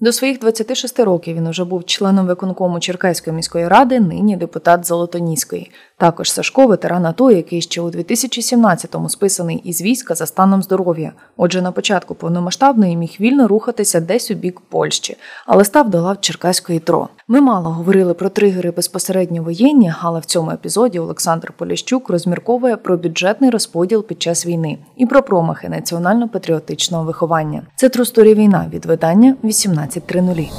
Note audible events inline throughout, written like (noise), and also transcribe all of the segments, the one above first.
До своїх 26 років він уже був членом виконкому Черкаської міської ради, нині депутат Золотоніської. Також Сашко ветеран АТО, який ще у 2017-му списаний із війська за станом здоров'я. Отже, на початку повномасштабної міг вільно рухатися десь у бік Польщі, але став до лав Черкаської ТРО. Ми мало говорили про тригери безпосередньо воєнні, але в цьому епізоді Олександр Поліщук розмірковує про бюджетний розподіл під час війни і про промахи національно-патріотичного виховання. Це трусторі війна від видання 18.00.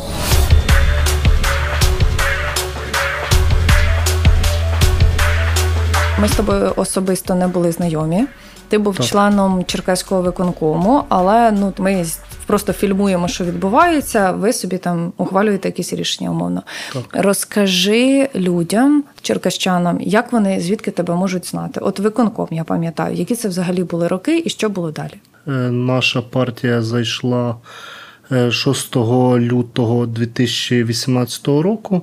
Ми з тобою особисто не були знайомі. Ти був Так. членом Черкаського виконкому, але ну ми просто фільмуємо, що відбувається. Ви собі там ухвалюєте якісь рішення, умовно. Так. Розкажи людям, черкащанам, як вони звідки тебе можуть знати. От виконком, я пам'ятаю, які це взагалі були роки і що було далі. Е, Наша партія зайшла 6 лютого 2018 року.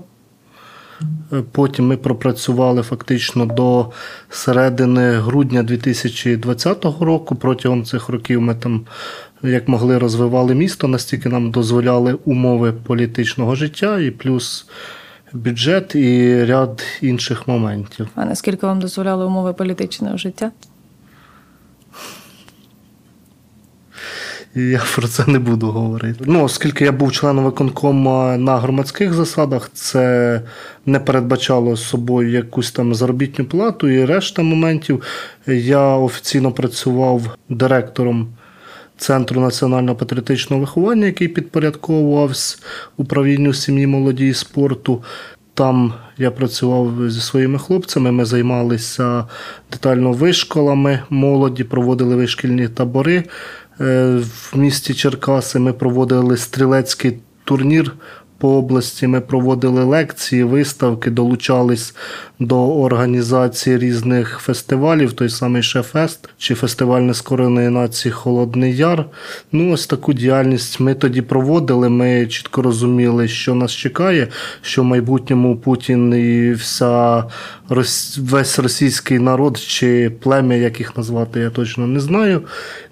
Потім ми пропрацювали фактично до середини грудня 2020 року. Протягом цих років ми там як могли розвивали місто, настільки нам дозволяли умови політичного життя, і плюс бюджет і ряд інших моментів. А наскільки вам дозволяли умови політичного життя? Я (laughs) про це не буду говорити. Ну, оскільки я був членом виконкому на громадських засадах, це не передбачало собою якусь там заробітну плату і решта моментів. Я офіційно працював директором Центру національного патріотичного виховання, який підпорядковувався управлінню сім'ї, молоді і спорту. Там я працював зі своїми хлопцями. Ми займалися детально вишколами молоді, проводили вишкільні табори. Е, В місті Черкаси ми проводили стрілецький турнір по області. Ми проводили лекції, виставки, долучались до організації різних фестивалів, той самий Шефест чи фестиваль нескореної нації Холодний Яр. Ну, ось таку діяльність ми тоді проводили. Ми чітко розуміли, що нас чекає, що в майбутньому Путін і вся рос- весь російський народ чи плем'я, як їх назвати, я точно не знаю,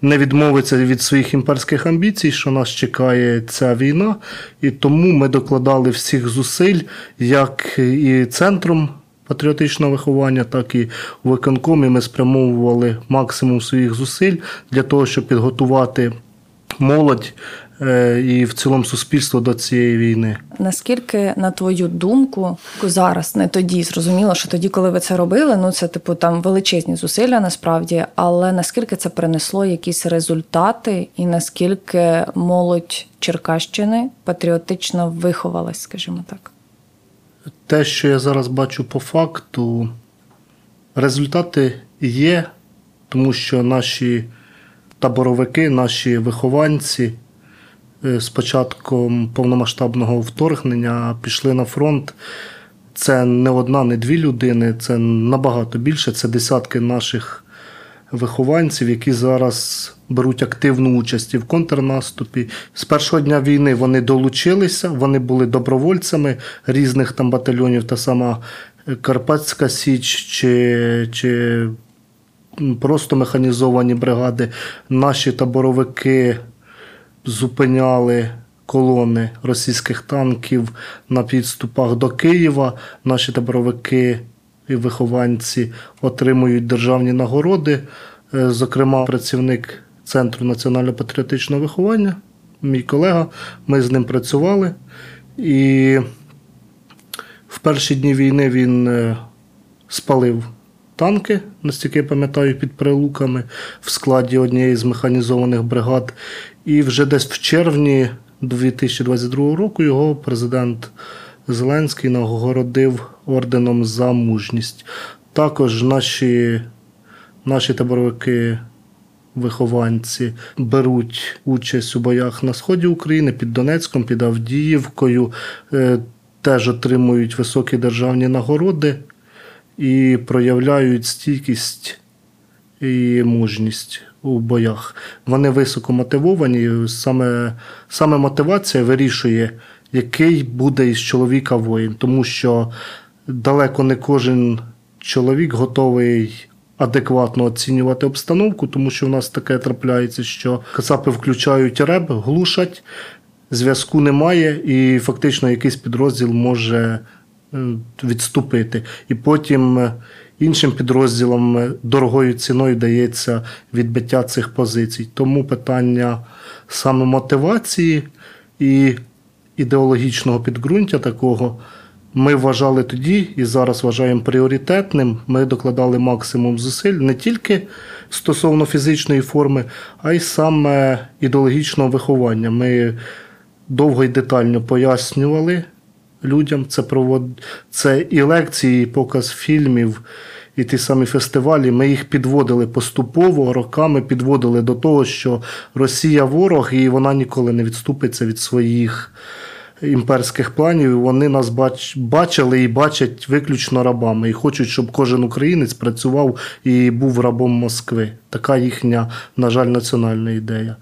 не відмовиться від своїх імперських амбіцій, що нас чекає ця війна. І тому ми докладали всіх зусиль, як і центром. Патріотичного виховання, так і у виконкомі ми спрямовували максимум своїх зусиль для того, щоб підготувати молодь і в цілому суспільство до цієї війни. Наскільки, на твою думку, зараз, не тоді, зрозуміло, що тоді, коли ви це робили, ну це типу там величезні зусилля насправді, але наскільки це принесло якісь результати, і наскільки молодь Черкащини патріотично виховалась, скажімо так? Те, що я зараз бачу по факту, результати є, тому що наші таборовики, наші вихованці е, з початком повномасштабного вторгнення пішли на фронт. Це не одна, не дві людини, це набагато більше. Це десятки наших вихованців, які зараз беруть активну участь і в контрнаступі. З першого дня війни вони долучилися, вони були добровольцями різних там батальйонів, та сама Карпатська Січ чи, чи просто механізовані бригади. Наші таборовики зупиняли колони російських танків на підступах до Києва. Наші таборовики і вихованці отримують державні нагороди. Е, Зокрема, працівник Центру національно-патріотичного виховання, мій колега, ми з ним працювали. І в перші дні війни він е, спалив танки, наскільки я пам'ятаю, під прилуками в складі однієї з механізованих бригад. І вже десь в червні 2022 року його президент Зеленський нагородив орденом за мужність. Також наші, наші таборовики. Вихованці беруть участь у боях на сході України під Донецьком, під Авдіївкою, е, теж отримують високі державні нагороди і проявляють стійкість і мужність у боях. Вони високо мотивовані. Саме, саме мотивація вирішує, який буде із чоловіка воїн, тому що далеко не кожен чоловік готовий. Адекватно оцінювати обстановку, тому що в нас таке трапляється, що кацапи включають реб, глушать, зв'язку немає, і фактично якийсь підрозділ може відступити. І потім е, іншим підрозділам е, дорогою ціною дається відбиття цих позицій. Тому питання саме мотивації і ідеологічного підґрунтя такого. Ми вважали тоді і зараз вважаємо пріоритетним. Ми докладали максимум зусиль не тільки стосовно фізичної форми, а й саме ідеологічного виховання. Ми довго і детально пояснювали людям. Це провод... це і лекції, і показ фільмів, і ті самі фестивалі. Ми їх підводили поступово, роками підводили до того, що Росія ворог, і вона ніколи не відступиться від своїх імперських планів. Вони нас бач... бачили і бачать виключно рабами, і хочуть, щоб кожен українець працював і був рабом Москви. Така їхня, на жаль, національна ідея.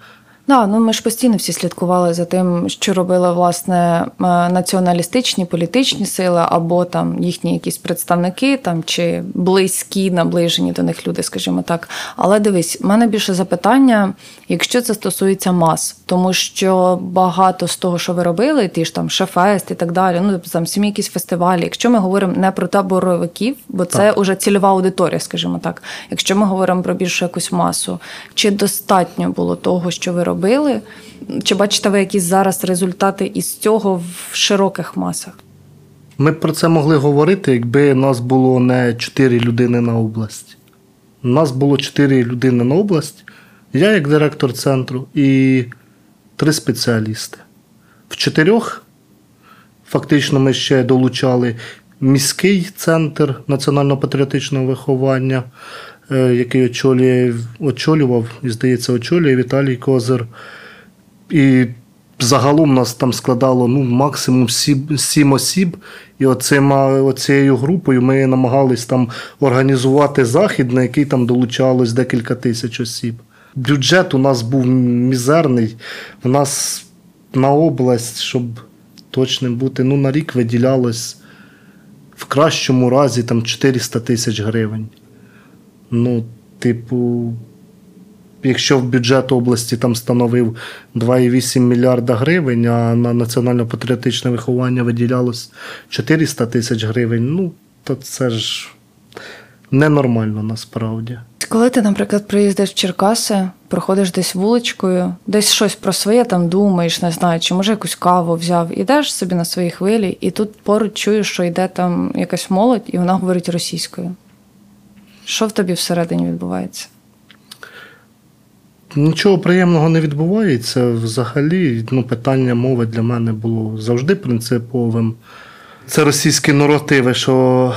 Да, ну ми ж постійно всі слідкували за тим, що робили власне е, націоналістичні політичні сили, або там їхні якісь представники, там чи близькі, наближені до них люди, скажімо так. Але дивись, в мене більше запитання, якщо це стосується мас, тому що багато з того, що ви робили, ті ж там шефест і так далі, ну там самі якісь фестивалі. Якщо ми говоримо не про таборовиків, бо це Так. уже цільова аудиторія, скажімо так. Якщо ми говоримо про більшу якусь масу, чи достатньо було того, що ви робили? Чи бачите ви якісь зараз результати із цього в широких масах? Ми б про це могли говорити, якби нас було не 4 людини на область. Нас було 4 людини на область, я як директор центру і три спеціалісти. В чотирьох фактично ми ще долучали міський центр національно-патріотичного виховання, який очолює, очолював і, здається, очолює Віталій Козир. І загалом нас там складало ну, максимум сім, осіб. І оцим, оцією групою ми намагались там організувати захід, на який там долучалось декілька тисяч осіб. Бюджет у нас був мізерний. У нас на область, щоб точним бути, ну, на рік виділялось в кращому разі там 400 тисяч гривень. Ну, типу, якщо в бюджет області там становив 2,8 мільярда гривень, а на національно-патріотичне виховання виділялось 400 тисяч гривень, ну, то це ж ненормально насправді. Коли ти, наприклад, приїздиш в Черкаси, проходиш десь вуличкою, десь щось про своє там думаєш, не знаю, чи може якусь каву взяв, ідеш собі на своїй хвилі, і тут поруч чуєш, що йде там якась молодь, і вона говорить російською. Що в тобі всередині відбувається? Нічого приємного не відбувається. Взагалі, ну, питання мови для мене було завжди принциповим. Це російські наративи, що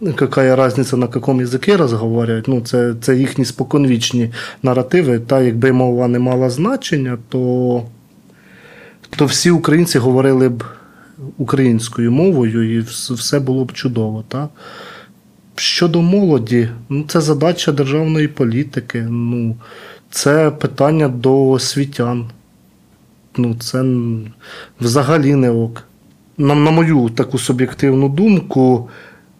яка різниця, на якому язикі розговорюють. Ну, це, це їхні споконвічні наративи. Та якби мова не мала значення, то, то всі українці говорили б українською мовою, і все було б чудово. Та? Щодо молоді, ну, це задача державної політики. Ну, це питання до освітян. Ну, це взагалі не ок. На, на мою таку суб'єктивну думку,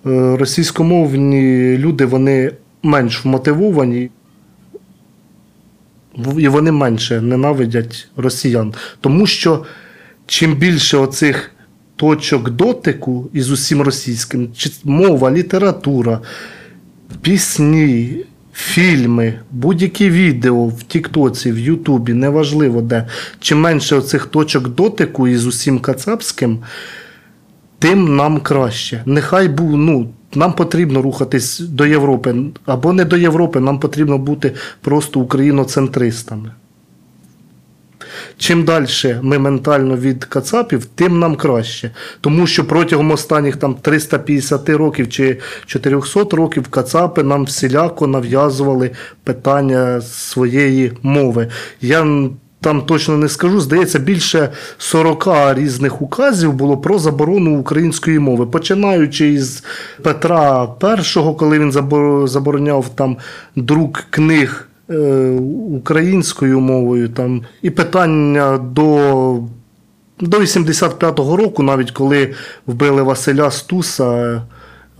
е, російськомовні люди вони менш вмотивовані, і вони менше ненавидять росіян. Тому що чим більше оцих точок дотику із усім російським, чи мова, література, пісні, фільми, будь-які відео в Тіктоці, в Ютубі, неважливо де. Чим менше оцих точок дотику із усім кацапським, тим нам краще. Нехай був, ну, нам потрібно рухатись до Європи. Або не до Європи, нам потрібно бути просто україноцентристами. Чим далі ми ментально від Кацапів, тим нам краще. Тому що протягом останніх там 350 років чи 400 років Кацапи нам всіляко нав'язували питання своєї мови. Я там точно не скажу, здається, більше 40 різних указів було про заборону української мови, починаючи із Петра І, коли він забороняв там друк книг українською мовою, там, і питання до, до 85-го року, навіть коли вбили Василя Стуса,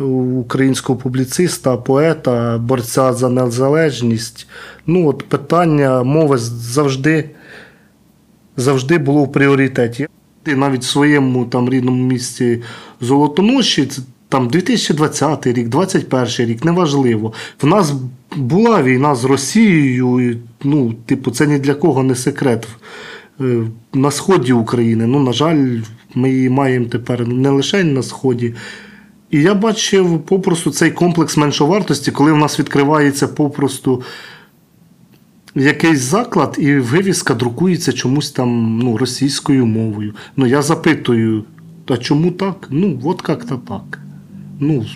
е, українського публіциста, поета, борця за незалежність. Ну, от питання мови завжди завжди було в пріоритеті. І навіть в своєму там рідному місті Золотоноші, там 2020 рік, 2021 рік, неважливо. В нас була війна з Росією, і, ну, типу, це ні для кого не секрет. Е, На сході України. Ну, на жаль, ми її маємо тепер не лише на сході. І я бачив попросту цей комплекс меншовартості, коли в нас відкривається попросту якийсь заклад, і вивіска друкується чомусь там ну, російською мовою. Ну, я запитую, а чому так? Ну, от як-то так. Ну,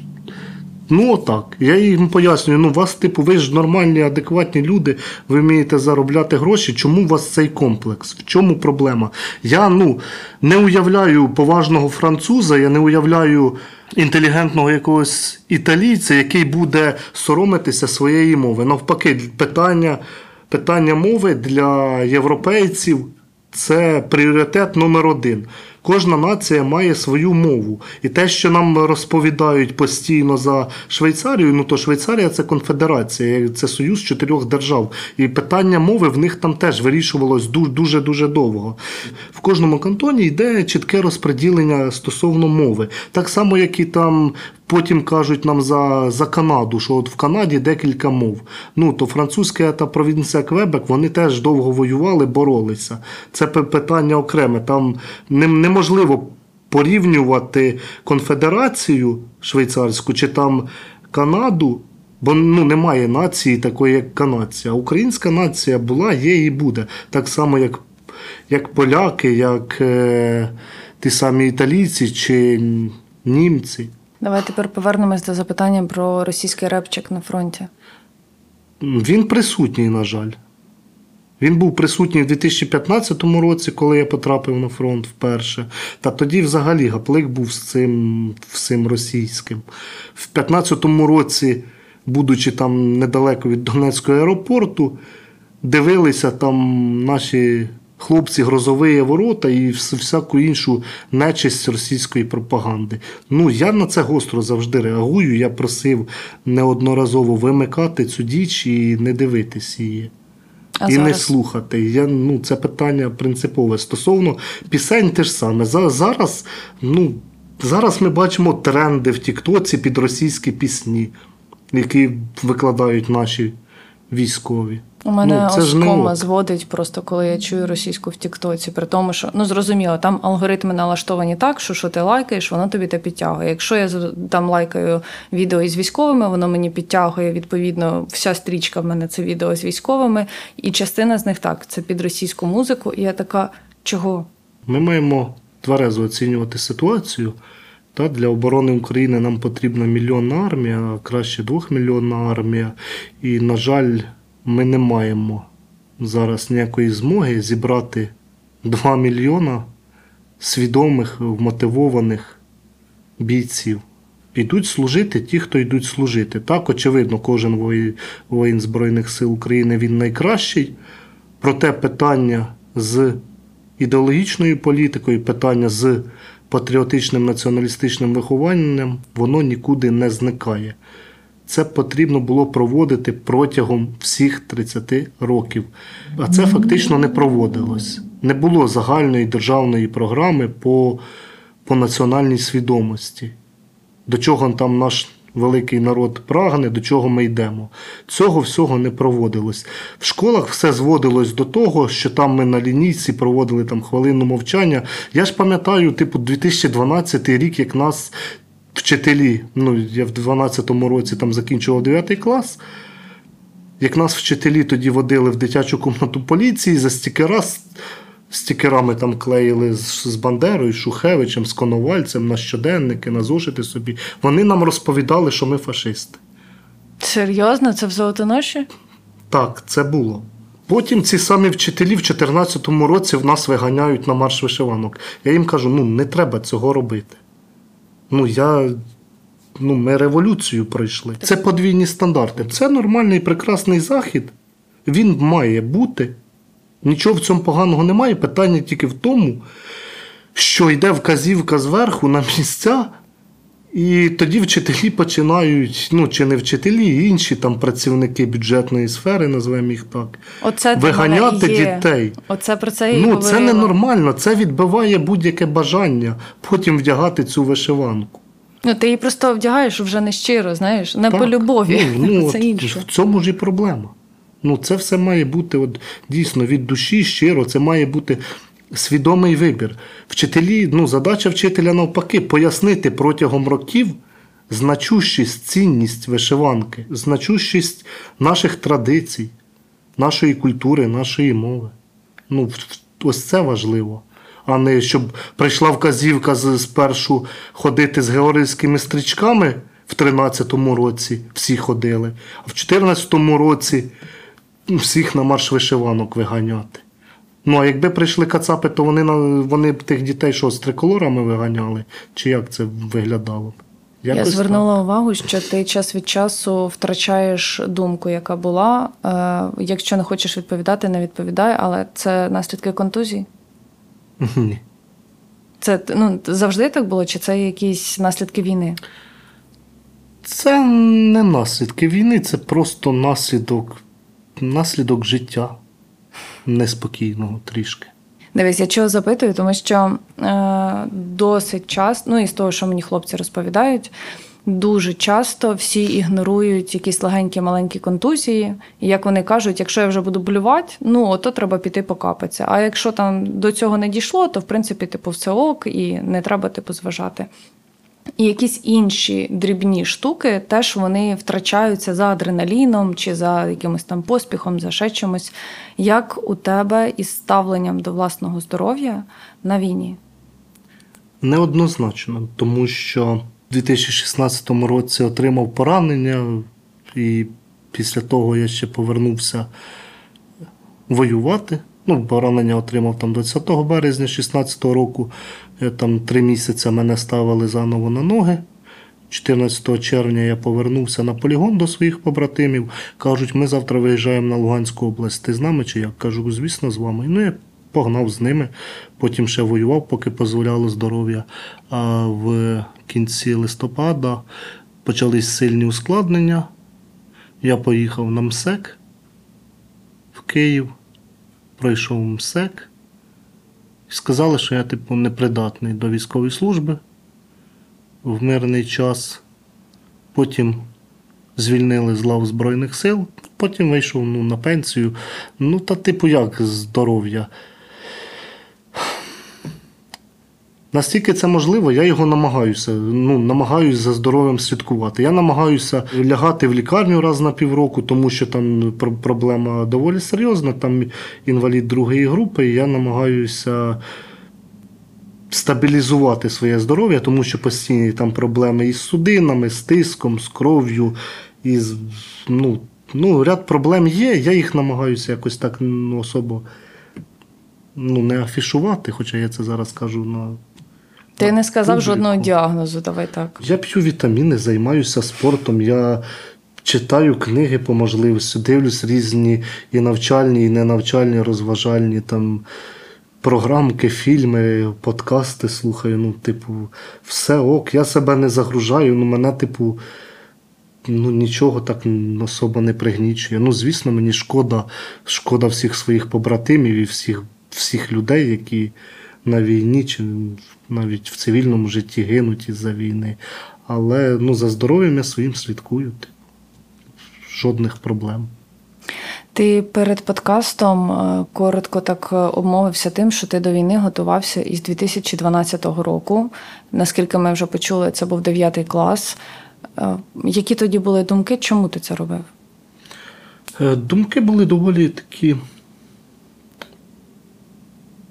ну отак. Я їм пояснюю, ну, вас, типу, ви ж нормальні, адекватні люди, ви вмієте заробляти гроші. Чому у вас цей комплекс? В чому проблема? Я ну, не уявляю поважного француза, я не уявляю інтелігентного якогось італійця, який буде соромитися своєї мови. Навпаки, питання, питання мови для європейців це пріоритет номер один. Кожна нація має свою мову. І те, що нам розповідають постійно за Швейцарію, ну то Швейцарія це конфедерація, це союз чотирьох держав. І питання мови в них там теж вирішувалось дуже дуже довго. В кожному кантоні йде чітке розподілення стосовно мови. Так само, як і там потім кажуть нам за, за Канаду, що от в Канаді декілька мов. Ну то французька та провінція Квебек, вони теж довго воювали, боролися. Це питання окреме. Там не- неможливо порівнювати конфедерацію швейцарську чи там Канаду. Бо ну, немає нації такої, як канадця. А Українська нація була, є і буде. Так само, як, як поляки, як е, ті самі італійці чи німці. Давай тепер повернемось до запитання про російський репчик на фронті. Він присутній, на жаль. Він був присутній в 2015 році, коли я потрапив на фронт вперше. Та тоді взагалі гаплик був з цим, всім російським. В 2015 році, будучи там недалеко від Донецького аеропорту, дивилися там наші хлопці грозові ворота і всяку іншу нечисть російської пропаганди. Ну, я на це гостро завжди реагую. Я просив неодноразово вимикати цю діч і не дивитись її. А і не слухати. Я, ну, це питання принципове. Стосовно пісень те ж саме. За- Зараз, ну, зараз ми бачимо тренди в Тіктоці під російські пісні, які викладають наші військові. У мене ну, оскома ок. зводить просто, коли я чую російську в Тіктоці. При тому, що ну зрозуміло, там алгоритми налаштовані так, що що ти лайкаєш, воно тобі те підтягує. Якщо я там лайкаю відео із військовими, воно мені підтягує відповідно вся стрічка в мене це відео з військовими, і частина з них так, це під російську музику. І я така, чого? Ми маємо тверезо оцінювати ситуацію. Та для оборони України нам потрібна мільйонна армія, краще двохмільйонна армія. І, на жаль, ми не маємо зараз ніякої змоги зібрати 2 мільйона свідомих, вмотивованих бійців. Йдуть служити ті, хто йдуть служити. Так, очевидно, кожен воїн, Збройних сил України він найкращий. Проте питання з ідеологічною політикою, питання з патріотичним націоналістичним вихованням, воно нікуди не зникає. Це потрібно було проводити протягом всіх 30 років. А це фактично не проводилось. Не було загальної державної програми по, по національній свідомості. До чого там наш великий народ прагне, до чого ми йдемо. Цього всього не проводилось. В школах все зводилось до того, що там ми на лінійці проводили там хвилину мовчання. Я ж пам'ятаю, типу, 2012 рік, як нас вчителі, ну я в 2012 році там закінчував 9 клас. Як нас вчителі тоді водили в дитячу кімнату поліції за стікера, стікерами там клеїли з, з Бандерою, з Шухевичем, з Коновальцем на щоденники, на зошити собі. Вони нам розповідали, що ми фашисти. Серйозно, це в золотоноші? Так, це було. Потім ці самі вчителі в 2014 році в нас виганяють на марш вишиванок. Я їм кажу: ну не треба цього робити. Ну, я. Ну, ми революцію пройшли. Це подвійні стандарти. Це нормальний прекрасний захід. Він має бути. Нічого в цьому поганого немає. Питання тільки в тому, що йде вказівка зверху на місця, І тоді вчителі починають, ну чи не вчителі, інші там працівники бюджетної сфери, називаємо їх так, Оце виганяти є. дітей. Оце про це і Ну, говорила. це ненормально, це відбиває будь-яке бажання потім вдягати цю вишиванку. Ну, ти її просто вдягаєш вже не щиро, знаєш, не Так. по любові. Ну, (laughs) це от інше. В цьому ж і проблема. Ну, це все має бути от, дійсно від душі, щиро, це має бути свідомий вибір. Вчителі, ну, задача вчителя навпаки, пояснити протягом років значущість, цінність вишиванки, значущість наших традицій, нашої культури, нашої мови. Ну, ось це важливо. А не щоб прийшла вказівка спершу ходити з георгіївськими стрічками в 13-му році, всі ходили, а в 14-му році всіх на марш вишиванок виганяти. Ну, а якби прийшли кацапи, то вони, вони б тих дітей що, з триколорами виганяли? Чи як це виглядало б? Я Якось звернула увагу, що ти час від часу втрачаєш думку, яка була. Е, якщо не хочеш відповідати, не відповідай, але це наслідки контузії. Ні. Це ну, завжди так було, чи це якісь наслідки війни? Це не наслідки війни, це просто наслідок, наслідок життя неспокійного трішки. Дивись, я чого запитую, тому що е, досить часто, ну і з того, що мені хлопці розповідають, дуже часто всі ігнорують якісь легенькі маленькі контузії. І як вони кажуть, якщо я вже буду блювати, ну то треба піти покапатися. А якщо там до цього не дійшло, то в принципі типу все ок, і не треба типу зважати. І якісь інші дрібні штуки теж вони втрачаються за адреналіном чи за якимось там поспіхом, за ще чимось. Як у тебе із ставленням до власного здоров'я на війні? Неоднозначно, тому що в 2016 році отримав поранення, і після того я ще повернувся воювати. Ну, поранення отримав там 20 березня 2016 року. Е, Там три місяці мене ставили заново на ноги. 14 червня я повернувся на полігон до своїх побратимів. Кажуть, ми завтра виїжджаємо на Луганську область. Ти з нами чи як? Кажу, звісно, з вами. Ну, я погнав з ними, потім ще воював, поки дозволяло здоров'я. А в кінці листопада почались сильні ускладнення. Я поїхав на МСЕК в Київ, пройшов МСЕК. І сказали, що я, типу, непридатний до військової служби в мирний час. Потім звільнили з лав Збройних сил, потім вийшов ну, на пенсію. Ну, та, типу, як здоров'я. Настільки це можливо, я його намагаюся. Ну, намагаюся за здоров'ям слідкувати. Я намагаюся лягати в лікарню раз на півроку, тому що там проблема доволі серйозна. Там інвалід другої групи, і я намагаюся стабілізувати своє здоров'я, тому що постійні там проблеми із судинами, з тиском, з кров'ю, із ну, ну, ряд проблем є. Я їх намагаюся якось так ну, особо ну, не афішувати, хоча я це зараз кажу на. Ти не сказав публіку. жодного діагнозу, давай так. Я п'ю вітаміни, займаюся спортом. Я читаю книги по можливості, дивлюсь різні і навчальні, і ненавчальні, розважальні там програмки, фільми, подкасти слухаю. Ну, типу, все ок. Я себе не загружаю, ну мене, типу. Ну, нічого так особо не пригнічує. Ну, звісно, мені шкода, шкода всіх своїх побратимів і всіх, всіх людей, які на війні чи навіть в цивільному житті гинуть із-за війни. Але ну, за здоров'ям я своїм слідкую. Типу, Жодних проблем. Ти перед подкастом е, коротко так е, обмовився тим, що ти до війни готувався із 2012 року. Наскільки ми вже почули, це був 9 клас. Е, Які тоді були думки, чому ти це робив? Думки були доволі такі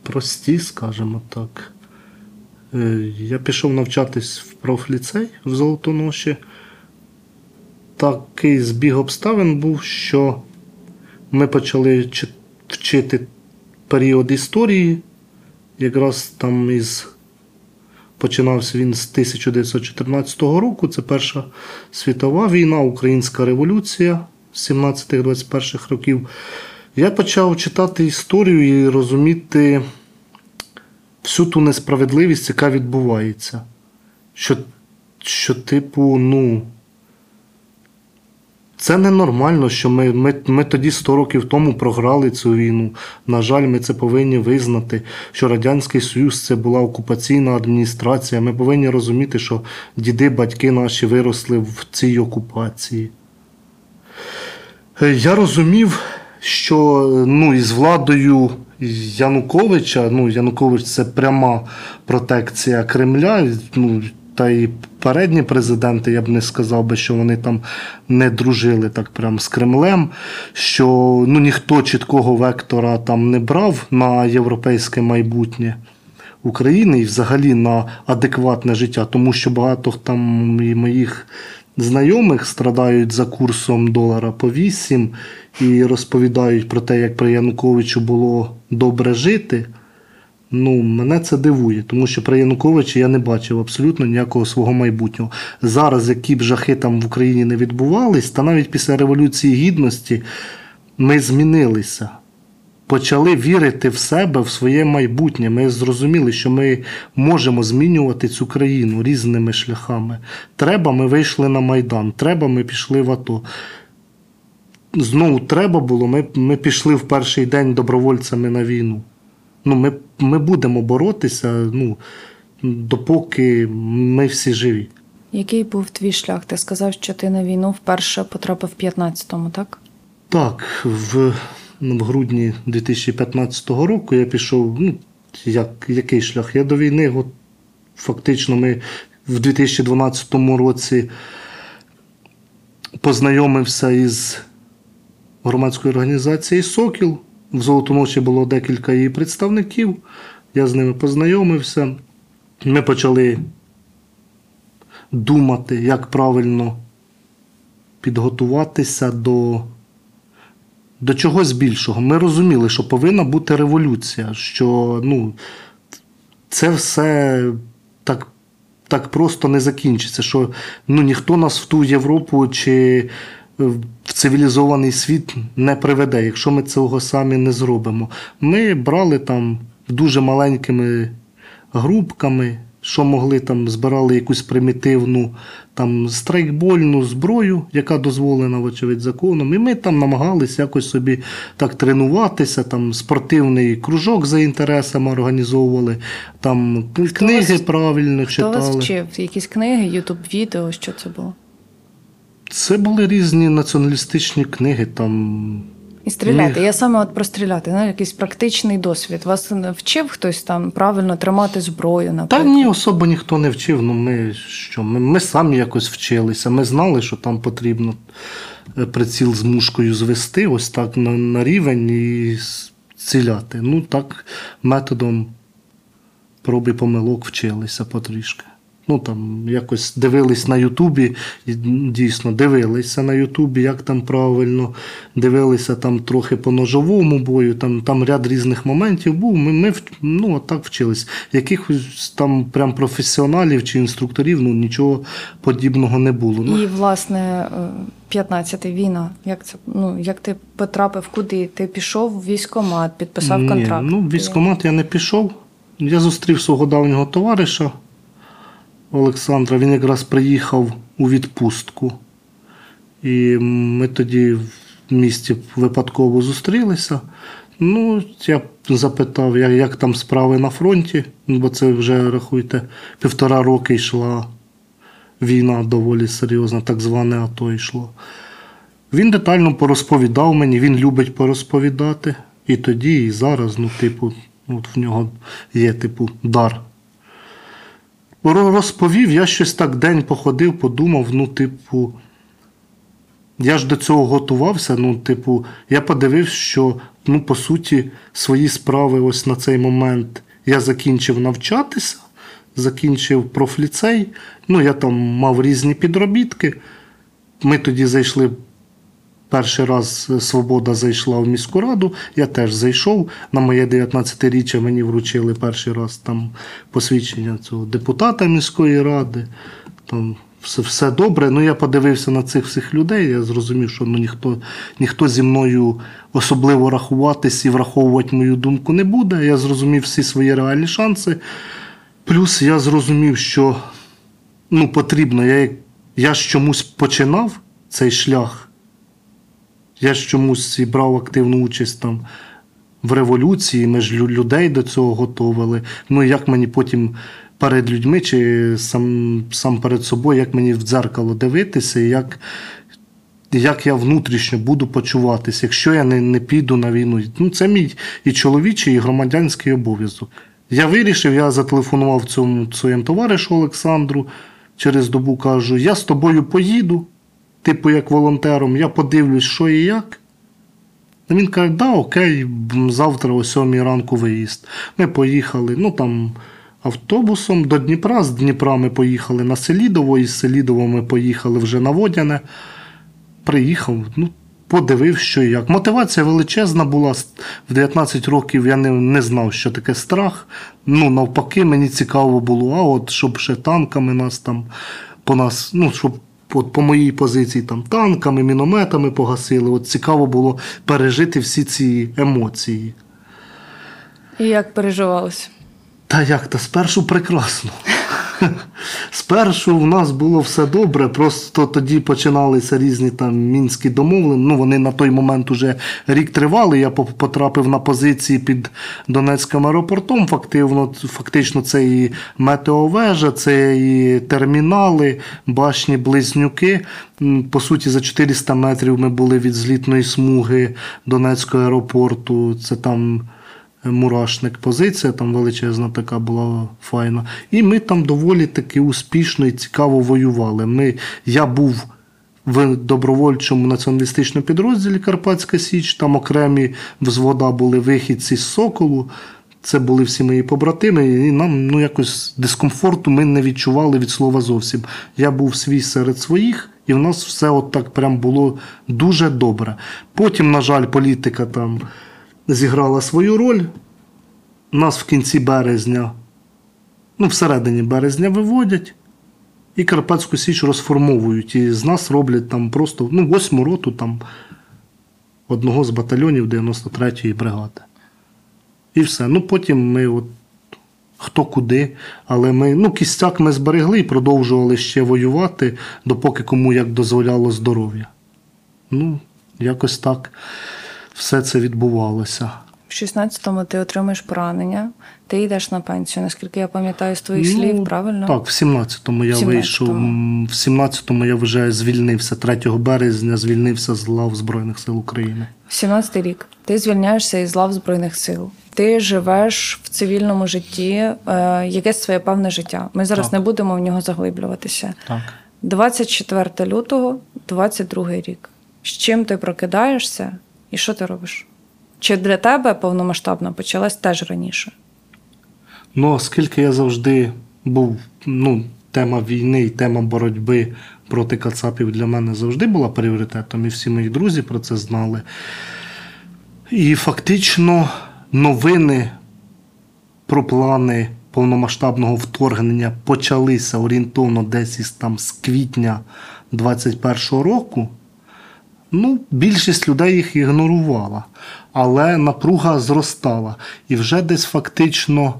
прості, скажімо так. Е, Я пішов навчатись в профліцей в Золотоноші. Такий збіг обставин був, що ми почали вчити період історії. Якраз там із Починався він з 1914 року. Це Перша світова війна, Українська революція 17-21 років. Я почав читати історію і розуміти всю ту несправедливість, яка відбувається. Що що, типу, ну. Це ненормально, що ми, ми, ми тоді 100 років тому програли цю війну. На жаль, ми це повинні визнати, що Радянський Союз це була окупаційна адміністрація. Ми повинні розуміти, що діди, батьки наші виросли в цій окупації. Е, Я розумів, що ну, із владою Януковича, ну, Янукович це пряма протекція Кремля. Ну, та й передні президенти, я б не сказав би, що вони там не дружили так прям з Кремлем, що ну, ніхто чіткого вектора там не брав на європейське майбутнє. України і взагалі на адекватне життя, тому що багато там і моїх знайомих страдають за курсом долара по 8 і розповідають про те, як при Януковичу було добре жити. Ну, мене це дивує, тому що при Януковичі я не бачив абсолютно ніякого свого майбутнього. Зараз, які б жахи там в Україні не відбувались, та навіть після Революції Гідності ми змінилися почали вірити в себе, в своє майбутнє. Ми зрозуміли, що ми можемо змінювати цю країну різними шляхами. Треба, ми вийшли на Майдан, треба, ми пішли в АТО. Знову треба було, ми, ми пішли в перший день добровольцями на війну. Ну, ми, ми будемо боротися, ну, допоки ми всі живі. Який був твій шлях? Ти сказав, що ти на війну вперше потрапив в 15-му, так? Так, в, в грудні 2015 року я пішов. Ну, як, який шлях? Я до війни, от, фактично, ми в 2012 році познайомився із громадською організацією Сокіл. В Золотоноші було декілька її представників. Я з ними познайомився. Ми почали думати, як правильно підготуватися до, до чогось більшого. Ми розуміли, що повинна бути революція, що ну, це все так, так просто не закінчиться, що ну, ніхто нас в ту Європу чи в цивілізований світ не приведе, якщо ми цього самі не зробимо. Ми брали там дуже маленькими групками, що могли там, збирали якусь примітивну там страйкбольну зброю, яка дозволена, вочевидь, законом. І ми там намагалися якось собі так тренуватися, там спортивний кружок за інтересами організовували, там книги вас- правильно Хто читали. вас вчив? Якісь книги, ютуб відео, що це було? Це були різні націоналістичні книги, там І стріляти. Я саме от про стріляти, ну, якийсь практичний досвід. Вас вчив хтось там правильно тримати зброю, Та ні, особо ніхто не вчив. Ну ми що, ми, ми самі якось вчилися. Ми знали, що там потрібно е, приціл з мушкою звести, ось так на, на рівень і ціляти. Ну так, методом проб і помилок вчилися потрішки. Ну там якось дивились на Ютубі, дійсно дивилися на Ютубі, як там правильно, дивилися там трохи по ножовому бою, там, там ряд різних моментів був. Ми, ми ну, так вчились. Якихось там прям професіоналів чи інструкторів, ну нічого подібного не було. Ну, І, власне, 15-та війна. Як це? Ну, як ти потрапив куди? Ти пішов в військкомат, підписав Ні, контракт. Ну, в військкомат я не пішов. Я зустрів свого давнього товариша Олександра. Він якраз приїхав у відпустку. І ми тоді в місті випадково зустрілися. Ну, я запитав, як, там справи на фронті, бо це вже, рахуйте, півтора роки йшла війна доволі серйозна, так зване АТО йшло. Він детально порозповідав мені, він любить порозповідати. І тоді, і зараз, ну, типу, от в нього є, типу, дар. Ро- Розповів, я щось так день походив, подумав, ну, типу, я ж до цього готувався. Ну, типу, я подивився, що, ну, по суті, свої справи ось на цей момент я закінчив навчатися, закінчив профліцей. Ну, я там мав різні підробітки. Ми тоді зайшли. Перший раз е, Свобода зайшла в міську раду, я теж зайшов. На моє 19-річчя мені вручили перший раз там посвідчення цього депутата міської ради. Там все, все добре. Ну я подивився на цих всіх людей. Я зрозумів, що ну, ніхто, ніхто зі мною особливо рахуватись і враховувати мою думку не буде. Я зрозумів всі свої реальні шанси. Плюс я зрозумів, що ну, потрібно. Я, я ж чомусь починав цей шлях. Я ж чомусь і брав активну участь там в революції, ми ж людей до цього готували. Ну, як мені потім перед людьми чи сам, сам перед собою, як мені в дзеркало дивитися, і як, як я внутрішньо буду почуватися, якщо я не, не піду на війну. Ну, це мій і чоловічий, і громадянський обов'язок. Я вирішив, я зателефонував цьому своєму товаришу Олександру через добу кажу: я з тобою поїду, типу як волонтером, я подивлюсь, що і як. А він каже, да, окей, завтра о 7 ранку виїзд. Ми поїхали, ну там автобусом до Дніпра. З Дніпра ми поїхали на Селідово, і з Селідово ми поїхали вже на Водяне. Приїхав, ну, подивив, що і як. Мотивація величезна була. В 19 років я не, не знав, що таке страх. Ну, навпаки, мені цікаво було, а от щоб ще танками нас там по нас, ну, щоб от по моїй позиції там танками, мінометами погасили. От цікаво було пережити всі ці емоції. І як переживалося? Та як то спершу прекрасно. Спершу в нас було все добре, просто тоді починалися різні там мінські домовлення. Ну, вони на той момент уже рік тривали. Я потрапив на позиції під Донецьким аеропортом. Фактично, фактично це і метеовежа, це і термінали, башні, близнюки. По суті, за 400 метрів ми були від злітної смуги Донецького аеропорту. Це там. Мурашник позиція, там величезна така була файна. І ми там доволі таки успішно і цікаво воювали. Ми, я був в добровольчому націоналістичному підрозділі Карпатська Січ, там окремі взвода були вихідці з Соколу. Це були всі мої побратими, і нам ну, якось дискомфорту ми не відчували від слова зовсім. Я був свій серед своїх, і в нас все от так прям було дуже добре. Потім, на жаль, політика там зіграла свою роль. Нас в кінці березня, ну, всередині березня виводять. І Карпатську Січ розформовують. І з нас роблять там просто ну, восьму роту там, одного з батальйонів 93-ї бригади. І все. Ну потім ми от хто куди, але ми, ну, кістяк ми зберегли і продовжували ще воювати, допоки кому як дозволяло здоров'я. Ну, якось так все це відбувалося. В 16-му ти отримаєш поранення, ти йдеш на пенсію, наскільки я пам'ятаю з твоїх Ну, слів, правильно? Так, в 17-му я 17-му. вийшов. В 17-му я вже звільнився. 3 березня звільнився з лав Збройних сил України. 17-й рік. Ти звільняєшся із лав Збройних сил. Ти живеш в цивільному житті, е, якесь своє певне життя. Ми зараз Так. не будемо в нього заглиблюватися. Так. 24 лютого, 22 рік. З чим ти прокидаєшся і що ти робиш? Чи для тебе повномасштабна почалась теж раніше? Ну, оскільки я завжди був, ну, тема війни і тема боротьби проти Кацапів для мене завжди була пріоритетом, і всі мої друзі про це знали. І фактично новини про плани повномасштабного вторгнення почалися орієнтовно десь із там з квітня 21-го року. Ну, більшість людей їх ігнорувала, але напруга зростала. І вже десь фактично,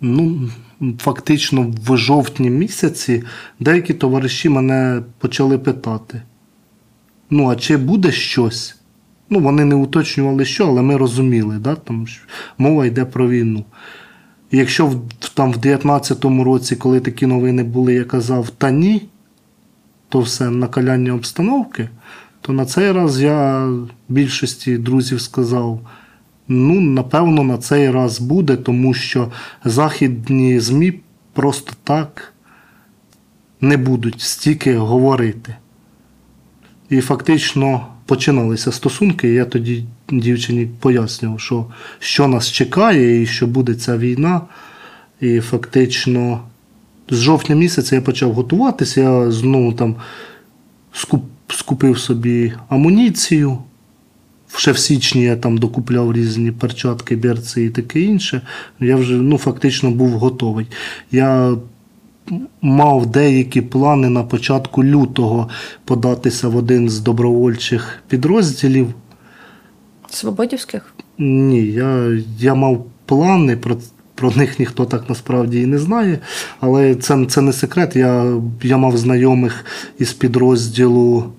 ну, фактично в жовтні місяці деякі товариші мене почали питати: ну, а чи буде щось? Ну, вони не уточнювали, що, але ми розуміли, да, там, що мова йде про війну. І якщо в, там в 19-му році, коли такі новини були, я казав та ні, то все накаляння обстановки, то на цей раз я більшості друзів сказав: ну, напевно, на цей раз буде, тому що західні ЗМІ просто так не будуть стільки говорити. І фактично починалися стосунки. Я тоді дівчині пояснював, що, що нас чекає і що буде ця війна. І фактично з жовтня місяця я почав готуватися. Я знову там скуп, скупив собі амуніцію. Ще в січні я там докупляв різні перчатки, берці і таке інше. Я вже ну, фактично був готовий. Я мав деякі плани на початку лютого податися в один з добровольчих підрозділів. Свободівських? Ні, я, я мав плани про, Про них ніхто так насправді і не знає. Але це, це не секрет. Я, я мав знайомих із підрозділу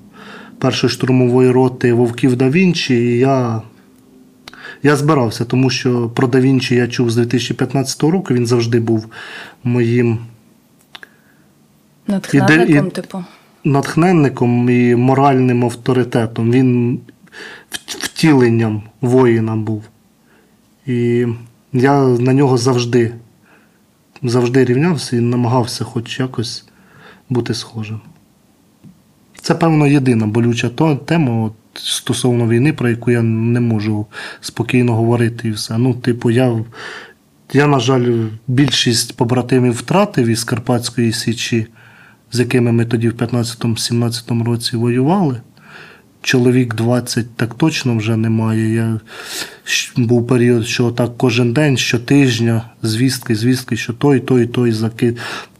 першої штурмової роти Вовків да Вінчі, і я. Я збирався, тому що про Да Вінчі я чув з 2015 року, він завжди був моїм Натхненником, і- типу. натхненником і моральним авторитетом. Він втіленням воїна був. І я на нього завжди, завжди рівнявся і намагався хоч якось бути схожим. Це, певно, єдина болюча тема от, стосовно війни, про яку я не можу спокійно говорити і все. Ну, типу, я, я, на жаль, більшість побратимів втратив із Карпатської Січі, з якими ми тоді в 15-17 році воювали. Чоловік 20 так точно вже немає. Я був період, що так кожен день, щотижня, звістки, звістки, що той, той, той закид.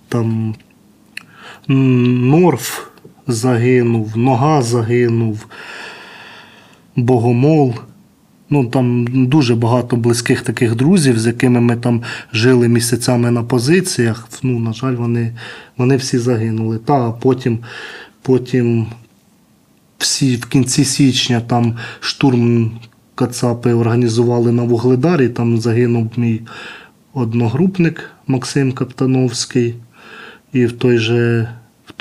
Там м, Норф загинув, нога загинув, Богомол. Ну, там дуже багато близьких таких друзів, з якими ми там жили місяцями на позиціях. Ну, на жаль, вони, вони всі загинули. Та а потім, потім всі в кінці січня там штурм Кацапи організували на Вугледарі. Там загинув мій одногрупник Максим Каптановський. І в той же,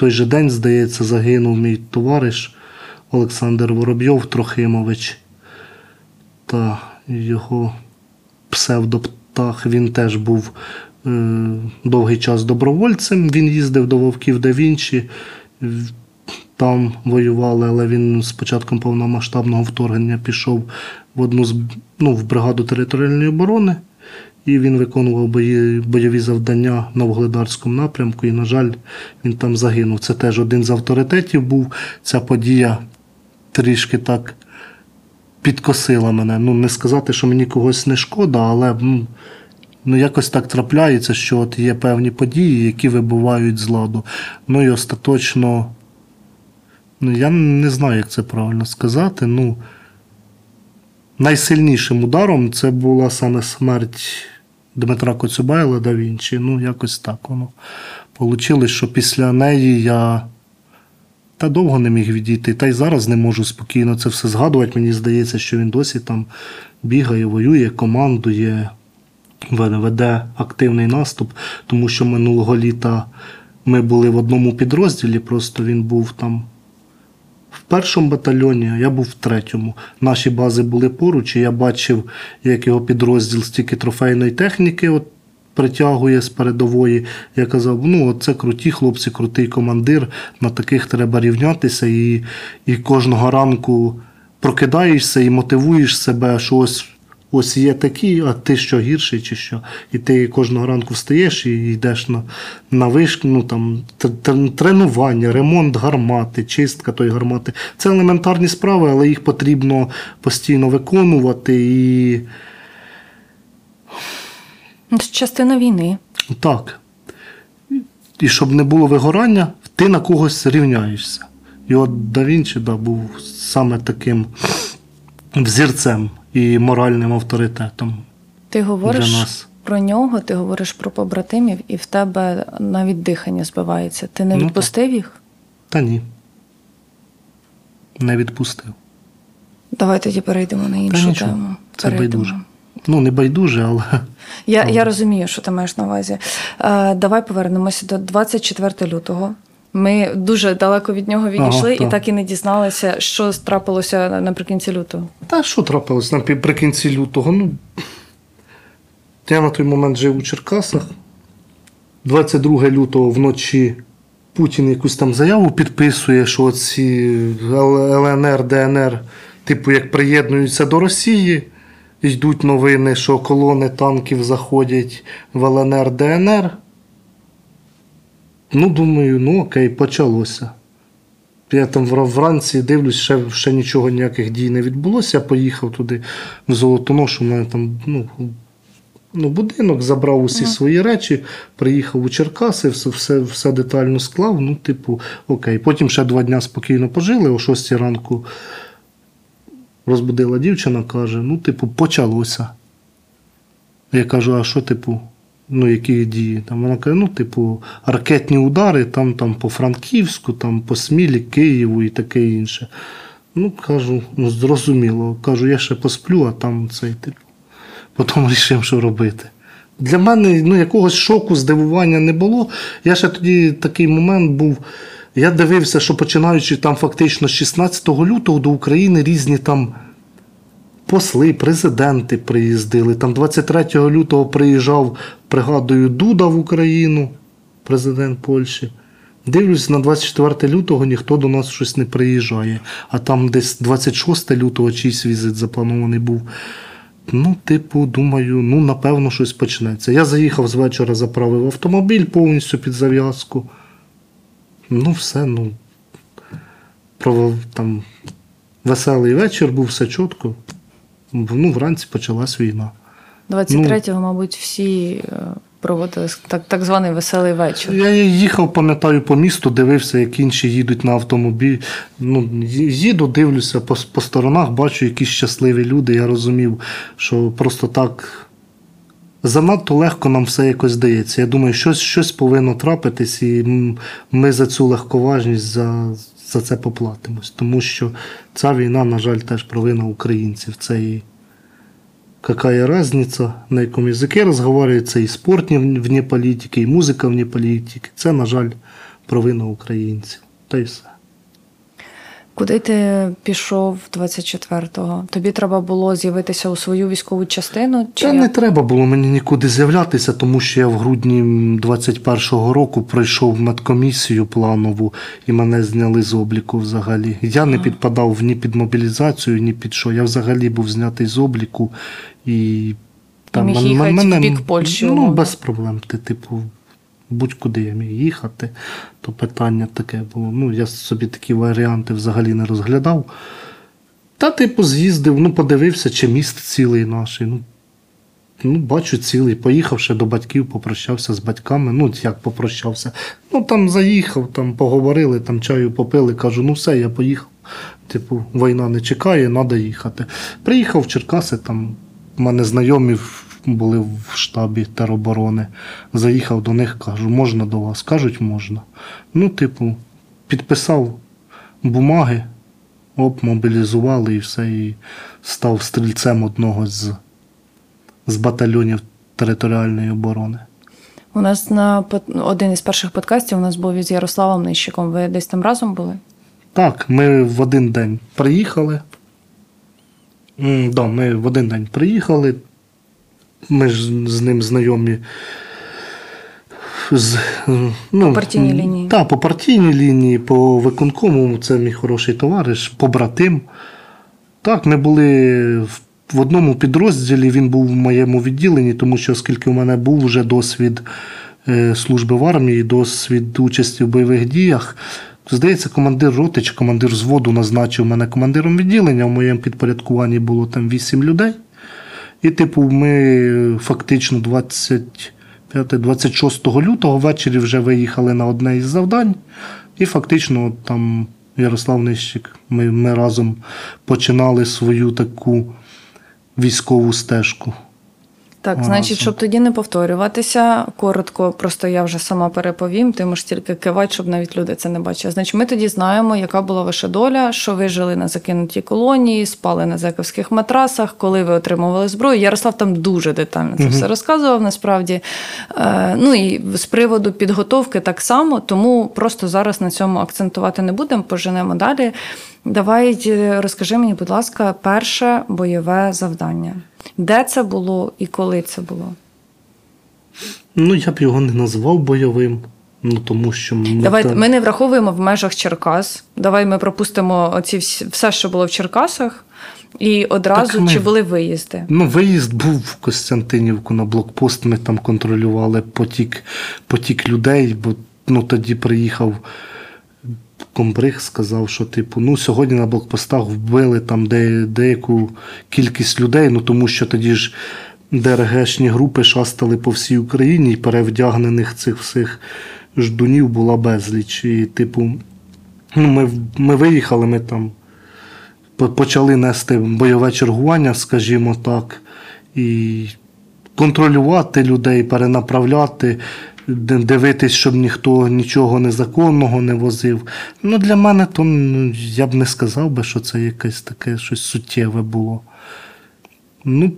той же день, здається, загинув мій товариш Олександр Воробйов Трохимович та його псевдоптах. Він теж був е, довгий час добровольцем. Він їздив до Вовків да Вінчі, там воювали, але він з початком повномасштабного вторгнення пішов в одну з ну, в бригаду територіальної оборони. І він виконував бойові завдання на Вугледарському напрямку. І, на жаль, він там загинув. Це теж один з авторитетів був. Ця подія трішки так підкосила мене. Ну, не сказати, що мені когось не шкода, але ну, якось так трапляється, що от є певні події, які вибувають з ладу. Ну і остаточно, ну, я не знаю, як це правильно сказати. Ну, найсильнішим ударом це була саме смерть Дмитра Коцюбайла да Вінчі. Ну, якось так воно. Получилось, що після неї я та довго не міг відійти. Та й зараз не можу спокійно це все згадувати. Мені здається, що він досі там бігає, воює, командує, веде- активний наступ, тому що минулого літа ми були в одному підрозділі, просто він був там в першому батальйоні, я був в третьому. Наші бази були поруч, і я бачив, як його підрозділ стільки трофейної техніки от, притягує з передової. Я казав, ну це круті хлопці, крутий командир, на таких треба рівнятися. І, і кожного ранку прокидаєшся і мотивуєш себе, що ось. Ось є такі, а ти що гірший чи що. І ти кожного ранку встаєш і йдеш на, на вишку, ну там тр- тр- тренування, ремонт гармати, чистка тої гармати. Це елементарні справи, але їх потрібно постійно виконувати. І Ну, частина війни. так. І щоб не було вигорання, ти на когось рівняєшся. І от Да Вінчі да, був саме таким взірцем і моральним авторитетом Ти говориш для нас. про нього, ти говориш про побратимів, і в тебе навіть дихання збивається. Ти не Ну, відпустив їх? Та ні. Не відпустив. Давай тоді перейдемо на іншу нічого, тему. це Перейдемо. байдуже. Ну, не байдуже, але Я, (laughs) я розумію, що ти маєш на увазі. Е, давай повернемося до 24 лютого. Ми дуже далеко від нього відійшли Ага, і так. і не дізналися, що трапилося наприкінці лютого. Та що трапилось наприкінці лютого? Ну, я на той момент жив у Черкасах. 22 лютого вночі Путін якусь там заяву підписує, що ці ЛНР, ДНР, типу, як приєднуються до Росії. Йдуть новини, що колони танків заходять в ЛНР, ДНР. Ну, думаю, ну окей, почалося. Я там вранці дивлюсь, ще, ще нічого ніяких дій не відбулося. Я поїхав туди в Золотоношу, у мене там ну, ну, будинок, забрав усі свої речі, приїхав у Черкаси, все, все, все детально склав. Ну, типу, окей. Потім ще два дня спокійно пожили, о 6 ранку розбудила дівчина, каже: ну, типу, почалося. Я кажу, а що, типу, ну, які дії? Там вона каже, ну, типу, ракетні удари там, там по Франківську, там по Смілі, Києву і таке інше. Ну, кажу, ну, зрозуміло. Кажу, я ще посплю, а там цей, типу. Потім рішив, що робити. Для мене ну, якогось шоку, здивування не було. Я ще тоді такий момент був. Я дивився, що починаючи там фактично з 16 лютого до України різні там посли, президенти приїздили. Там 23 лютого приїжджав, пригадую, Дуда в Україну, президент Польщі. Дивлюсь, на 24 лютого ніхто до нас щось не приїжджає. А там десь 26 лютого чийсь візит запланований був. Ну, типу, думаю, ну, напевно, щось почнеться. Я заїхав з вечора, заправив автомобіль повністю під зав'язку. Ну, все, ну. Провел там веселий вечір, був все чітко. Ну, вранці почалась війна. 23-го, мабуть, всі е, проводили так, так званий веселий вечір. Я їхав, пам'ятаю, по місту, дивився, як інші їдуть на автомобілі. Ну, їду, дивлюся по, по сторонах, бачу якісь щасливі люди. Я розумів, що просто так занадто легко нам все якось здається. Я думаю, щось, щось повинно трапитись, і ми за цю легковажність за, за це поплатимось. Тому що ця війна, на жаль, теж провина українців. Це і какая разница, на якому язикі розговорюється, і спорт не- вне політики, і музика вне політики. Це, на жаль, провина українців. Та й все. Куди ти пішов 24-го? Тобі треба було з'явитися у свою військову частину? Чи Та не треба було мені нікуди з'являтися, тому що я в грудні 21-го року пройшов медкомісію планову і мене зняли з обліку взагалі. Я не підпадав ні під мобілізацію, ні під що. Я взагалі був знятий з обліку і міг їхати мене- в бік Польщі, Ну, без проблем. Ти, типу, будь-куди я міг їхати, то питання таке було. Ну, я собі такі варіанти взагалі не розглядав. Та, типу, з'їздив, ну, подивився, чи міст цілий наш. Ну, ну, бачу, цілий. Поїхав ще до батьків, попрощався з батьками. Ну, як попрощався. Ну, там заїхав, там поговорили, там чаю попили. Кажу, ну все, я поїхав. Типу, війна не чекає, треба їхати. Приїхав в Черкаси, там в мене знайомі були в штабі тероборони. Заїхав до них, кажу, можна до вас? Кажуть, можна. Ну, типу, підписав бумаги, оп, мобілізували і все, і став стрільцем одного з, з батальйонів територіальної оборони. У нас на один із перших подкастів у нас був із Ярославом Нищиком. Ви десь там разом були? Так, ми в один день приїхали. Да, ми в один день приїхали. Ми ж з ним знайомі. З, ну, По партійній лінії. Так, по партійній лінії, по виконкому, це мій хороший товариш, побратим. Так, ми були в, в одному підрозділі, він був в моєму відділенні, тому що оскільки у мене був вже досвід е, служби в армії, досвід участі в бойових діях. Здається, командир роти чи командир зводу назначив мене командиром відділення. В моєму підпорядкуванні було там 8 людей. І, типу, ми фактично 25-26 лютого ввечері вже виїхали на одне із завдань. І фактично там Ярослав Нищик, ми, ми разом починали свою таку військову стежку. Так, значить, щоб тоді не повторюватися, коротко, просто я вже сама переповім, ти можеш тільки кивати, щоб навіть люди це не бачили. Значить, ми тоді знаємо, яка була ваша доля, що ви жили на закинутій колонії, спали на зековських матрасах, коли ви отримували зброю. Ярослав там дуже детально це все розказував насправді. Е, ну і з приводу підготовки так само, тому просто зараз на цьому акцентувати не будемо, поженемо далі. Давай е, розкажи мені, будь ласка, перше бойове завдання. Де це було і коли це було? Ну, я б його не назвав бойовим, ну тому що ми, Давай там- ми не враховуємо в межах Черкас. Давай ми пропустимо оці всі, все, що було в Черкасах, і одразу Так ми- чи були виїзди. Ну, виїзд був в Костянтинівку на блокпост. Ми там контролювали потік, потік людей, бо ну, тоді приїхав комбриг, сказав, що типу, ну сьогодні на блокпостах вбили там де, деяку кількість людей, ну тому що тоді ж ДРГшні групи шастали по всій Україні і перевдягнених цих всіх ждунів була безліч. І, типу, ну, ми, ми виїхали, ми там почали нести бойове чергування, скажімо так. І контролювати людей, перенаправляти, дивитись, щоб ніхто нічого незаконного не возив. Ну, для мене то ну, я б не сказав би, що це якесь таке щось суттєве було. Ну,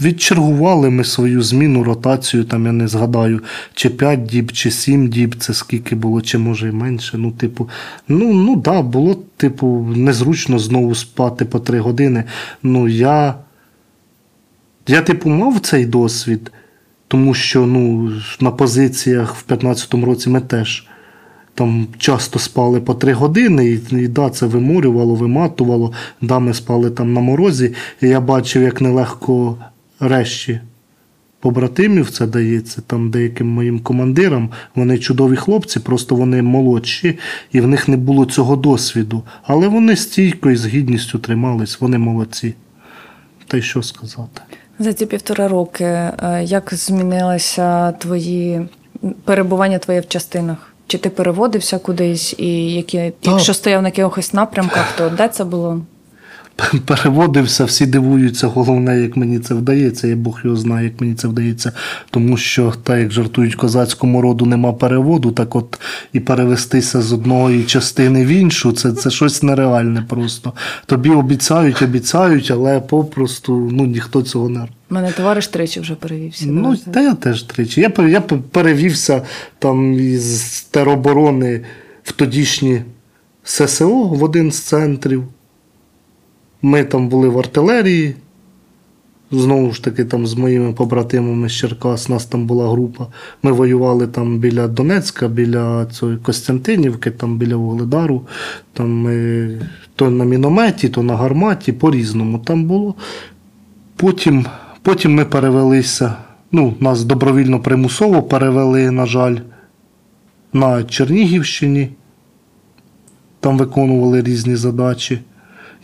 відчергували ми свою зміну, ротацію, там я не згадаю, чи 5 діб, чи 7 діб, це скільки було, чи може і менше. Ну, типу, ну, ну да, було, типу, незручно знову спати по 3 години. Ну, я. Я, типу, мав цей досвід, тому що ну, на позиціях в 15-му році ми теж там часто спали по 3 години, і, і да, це виморювало, виматувало. Да, ми спали там на морозі, і я бачив, як нелегко решті побратимів це дається, там деяким моїм командирам. Вони чудові хлопці, просто вони молодші, і в них не було цього досвіду. Але вони стійко і з гідністю тримались, вони молодці. Та й що сказати? За ці півтора роки е, як змінилися твої перебування твоє в частинах? Чи ти переводився кудись, і які, якщо стояв на якихось напрямках, то де це було? Переводився, всі дивуються, головне, як мені це вдається. Я Бог його знає, як мені це вдається. Тому що, так як жартують козацькому роду, нема переводу, так от і перевестися з одної частини в іншу, це, це щось нереальне просто. Тобі обіцяють, обіцяють, але попросту ну, ніхто цього не У мене товариш тричі вже перевівся. Ну, та я теж тричі. Я, я перевівся там із тероборони в тодішні ССО в один з центрів. Ми там були в артилерії. Знову ж таки, там з моїми побратимами з Черкас, нас там була група. Ми воювали там біля Донецька, біля цієї Костянтинівки, там біля Вугледару. Там ми то на мінометі, то на гарматі, по-різному там було. Потім, потім ми перевелися. Ну, нас добровільно примусово перевели, на жаль, на Чернігівщині. Там виконували різні задачі.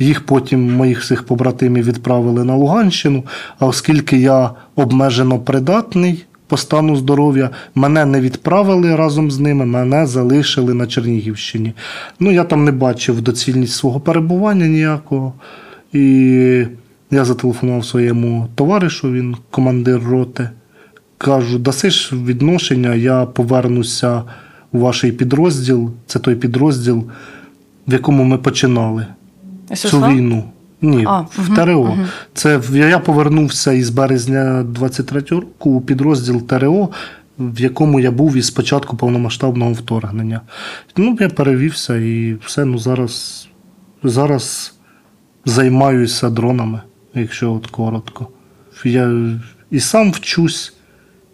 Їх потім, моїх всіх побратимів, відправили на Луганщину. А оскільки я обмежено придатний по стану здоров'я, мене не відправили разом з ними, мене залишили на Чернігівщині. Ну, я там не бачив доцільність свого перебування ніякого. І я зателефонував своєму товаришу, він командир роти. Кажу, даси ж відношення, я повернуся у ваш підрозділ. Це той підрозділ, в якому ми починали цю війну. Ні, А, в ТРО. мгм. Це я повернувся із березня 23-го року у підрозділ ТРО, в якому я був із початку повномасштабного вторгнення. Ну, я перевівся і все. Ну зараз, зараз займаюся дронами, якщо от коротко. Я і сам вчусь,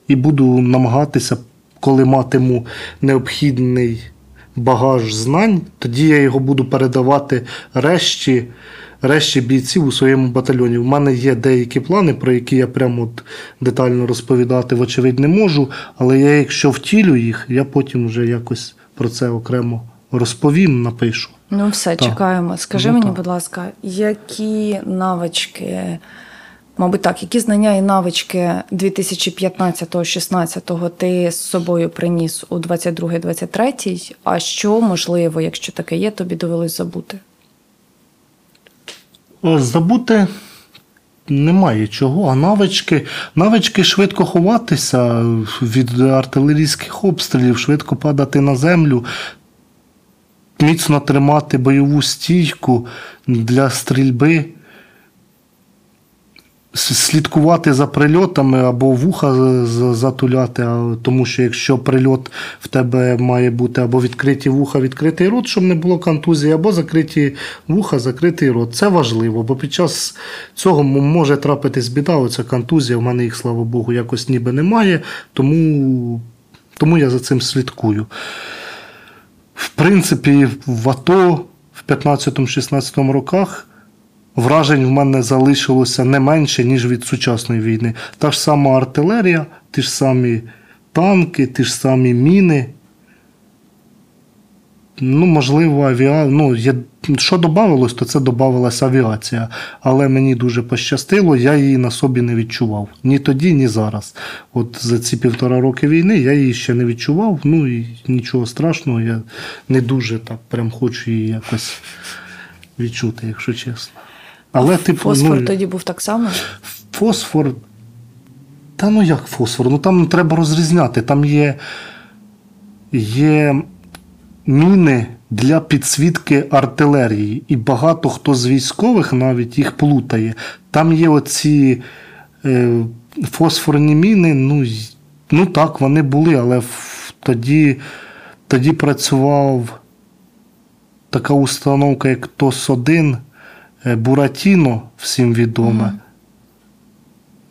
і буду намагатися, коли матиму необхідний багаж знань, тоді я його буду передавати решті, решті бійців у своєму батальйоні. У мене є деякі плани, про які я прямо от детально розповідати, вочевидь, не можу. Але я, якщо втілю їх, я потім вже якось про це окремо розповім, напишу. Ну, все, Так. чекаємо. Скажи Ну, мені, так. будь ласка, які навички, мабуть, так, які знання і навички 2015-16 ти з собою приніс у 22-23, а що, можливо, якщо таке є, тобі довелось забути? Забути немає чого, а навички, навички швидко ховатися від артилерійських обстрілів, швидко падати на землю, міцно тримати бойову стійку для стрільби, слідкувати за прильотами або вуха затуляти, тому що якщо прильот в тебе має бути або відкриті вуха, відкритий рот, щоб не було контузії, або закриті вуха, закритий рот. Це важливо, бо під час цього може трапитись біда, оця контузія. У мене їх, слава Богу, якось ніби немає, тому, тому я за цим слідкую. В принципі, в АТО в 15-16 роках вражень в мене залишилося не менше, ніж від сучасної війни. Та ж сама артилерія, ті ж самі танки, ті ж самі міни. Ну, можливо, авіа... ну, є... що додавалось, то це додавалася авіація. Але мені дуже пощастило, я її на собі не відчував. Ні тоді, ні зараз. От за ці півтора роки війни я її ще не відчував. Ну і нічого страшного, я не дуже так прям хочу її якось відчути, якщо чесно. Але, типу, Фосфор ну, тоді був так само? фосфор. Та ну як фосфор? Ну там треба розрізняти. Там є, є міни для підсвітки артилерії. І багато хто з військових навіть їх плутає. Там є оці е, фосфорні міни. Ну, ну так, вони були, але в- тоді, тоді працював така установка, як ТОС-1, е, Буратіно, всім відоме.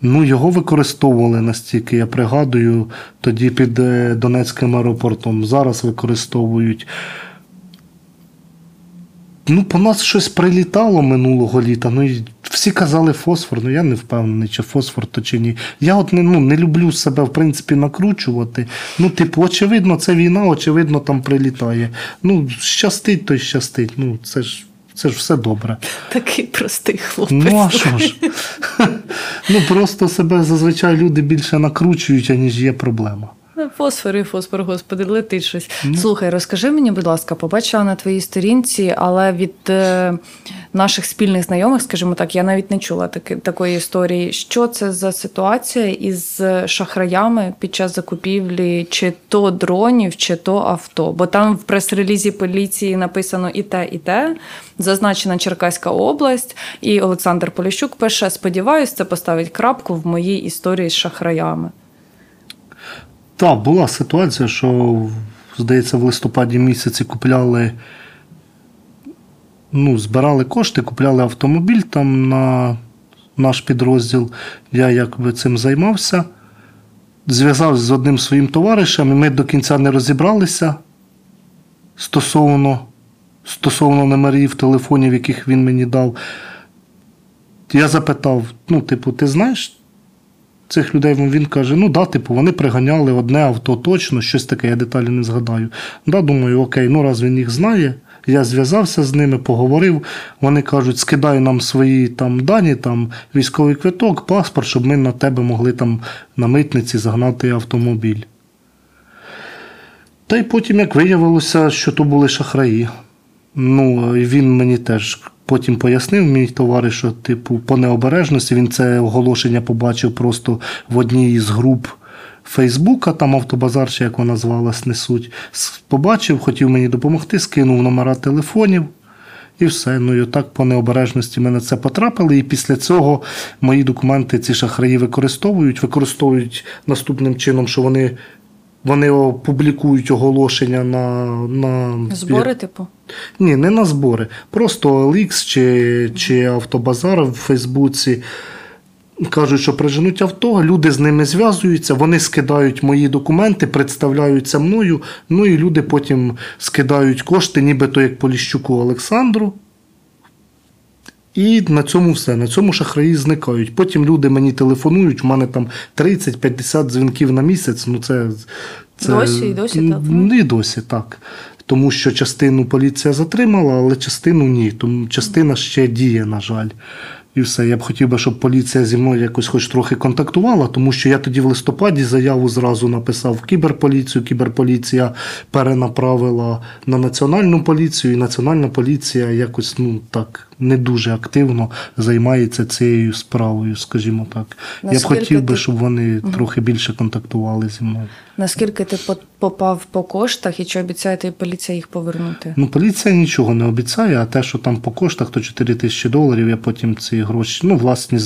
Ну, його використовували настільки, я пригадую, тоді під е, Донецьким аеропортом. Зараз використовують. Ну, по нас щось прилітало минулого літа. Ну, і всі казали фосфор, ну я не впевнений, чи фосфор то чи ні. Я от не, ну, не люблю себе, в принципі, накручувати. Ну, типу, очевидно, це війна, очевидно, там прилітає. Ну, щастить, то й щастить. Ну, це ж, це ж все добре. Такий простий хлопець. Ну, а що ж? (laughs) Ну, просто себе зазвичай люди більше накручують, аніж є проблема. Фосфор і фосфор, господи, летить щось. Ну. Слухай, розкажи мені, будь ласка, побачила на твоїй сторінці, але від е, наших спільних знайомих, скажімо так, я навіть не чула таки, такої історії. Що це за ситуація із шахраями під час закупівлі чи то дронів, чи то авто? Бо там в прес-релізі поліції написано і те, і те. Зазначена Черкаська область, і Олександр Поліщук пише: сподіваюсь, це поставить крапку в моїй історії з шахраями. Так, була ситуація, що, здається, в листопаді місяці купляли, ну, збирали кошти, купляли автомобіль там на наш підрозділ. Я якби цим займався. Зв'язався з одним своїм товаришем, і ми до кінця не розібралися стосовно, стосовно номерів телефонів, яких він мені дав. Я запитав: ну, типу, ти знаєш цих людей він каже: ну да, типу, вони приганяли одне авто точно, щось таке, я деталі не згадаю. Да, думаю, окей, ну раз він їх знає. Я зв'язався з ними, поговорив. Вони кажуть, скидай нам свої там дані, там військовий квиток, паспорт, щоб ми на тебе могли там на митниці загнати автомобіль. Та й потім, як виявилося, що то були шахраї. Ну, він мені теж потім пояснив, мій товариш, що, типу, по необережності він це оголошення побачив просто в одній із груп Фейсбука, там автобазар, чи як вона звалась, несуть. Побачив, хотів мені допомогти, скинув номера телефонів. І все. Ну і отак по необережності ми на це потрапили. І після цього мої документи ці шахраї використовують. Використовують наступним чином, що вони, вони публікують оголошення на, на Збори, типу. Ні, не на збори. Просто OLX чи, чи автобазар в Фейсбуці. Кажуть, що приженуть авто, люди з ними зв'язуються, вони скидають мої документи, представляються мною. Ну і люди потім скидають кошти, нібито як Поліщуку Олександру. І на цьому все. На цьому шахраї зникають. Потім люди мені телефонують, у мене там 30-50 дзвінків на місяць. Ну це, це Досі і досі телефонують? І досі так. Тому що частину поліція затримала, але частину ні. Тому частина ще діє, на жаль. І все. Я б хотів би, щоб поліція зі мною якось хоч трохи контактувала, тому що я тоді в листопаді заяву зразу написав в кіберполіцію. Кіберполіція перенаправила на національну поліцію, і національна поліція якось ну так не дуже активно займається цією справою, скажімо так. я б хотів би, ти- щоб вони трохи більше контактували зі мною. Наскільки ти попав по коштах і чи обіцяє тобі поліція їх повернути? Ну, поліція нічого не обіцяє, а те, що там по коштах, то 4 тисячі доларів, я потім ці гроші, ну, власні,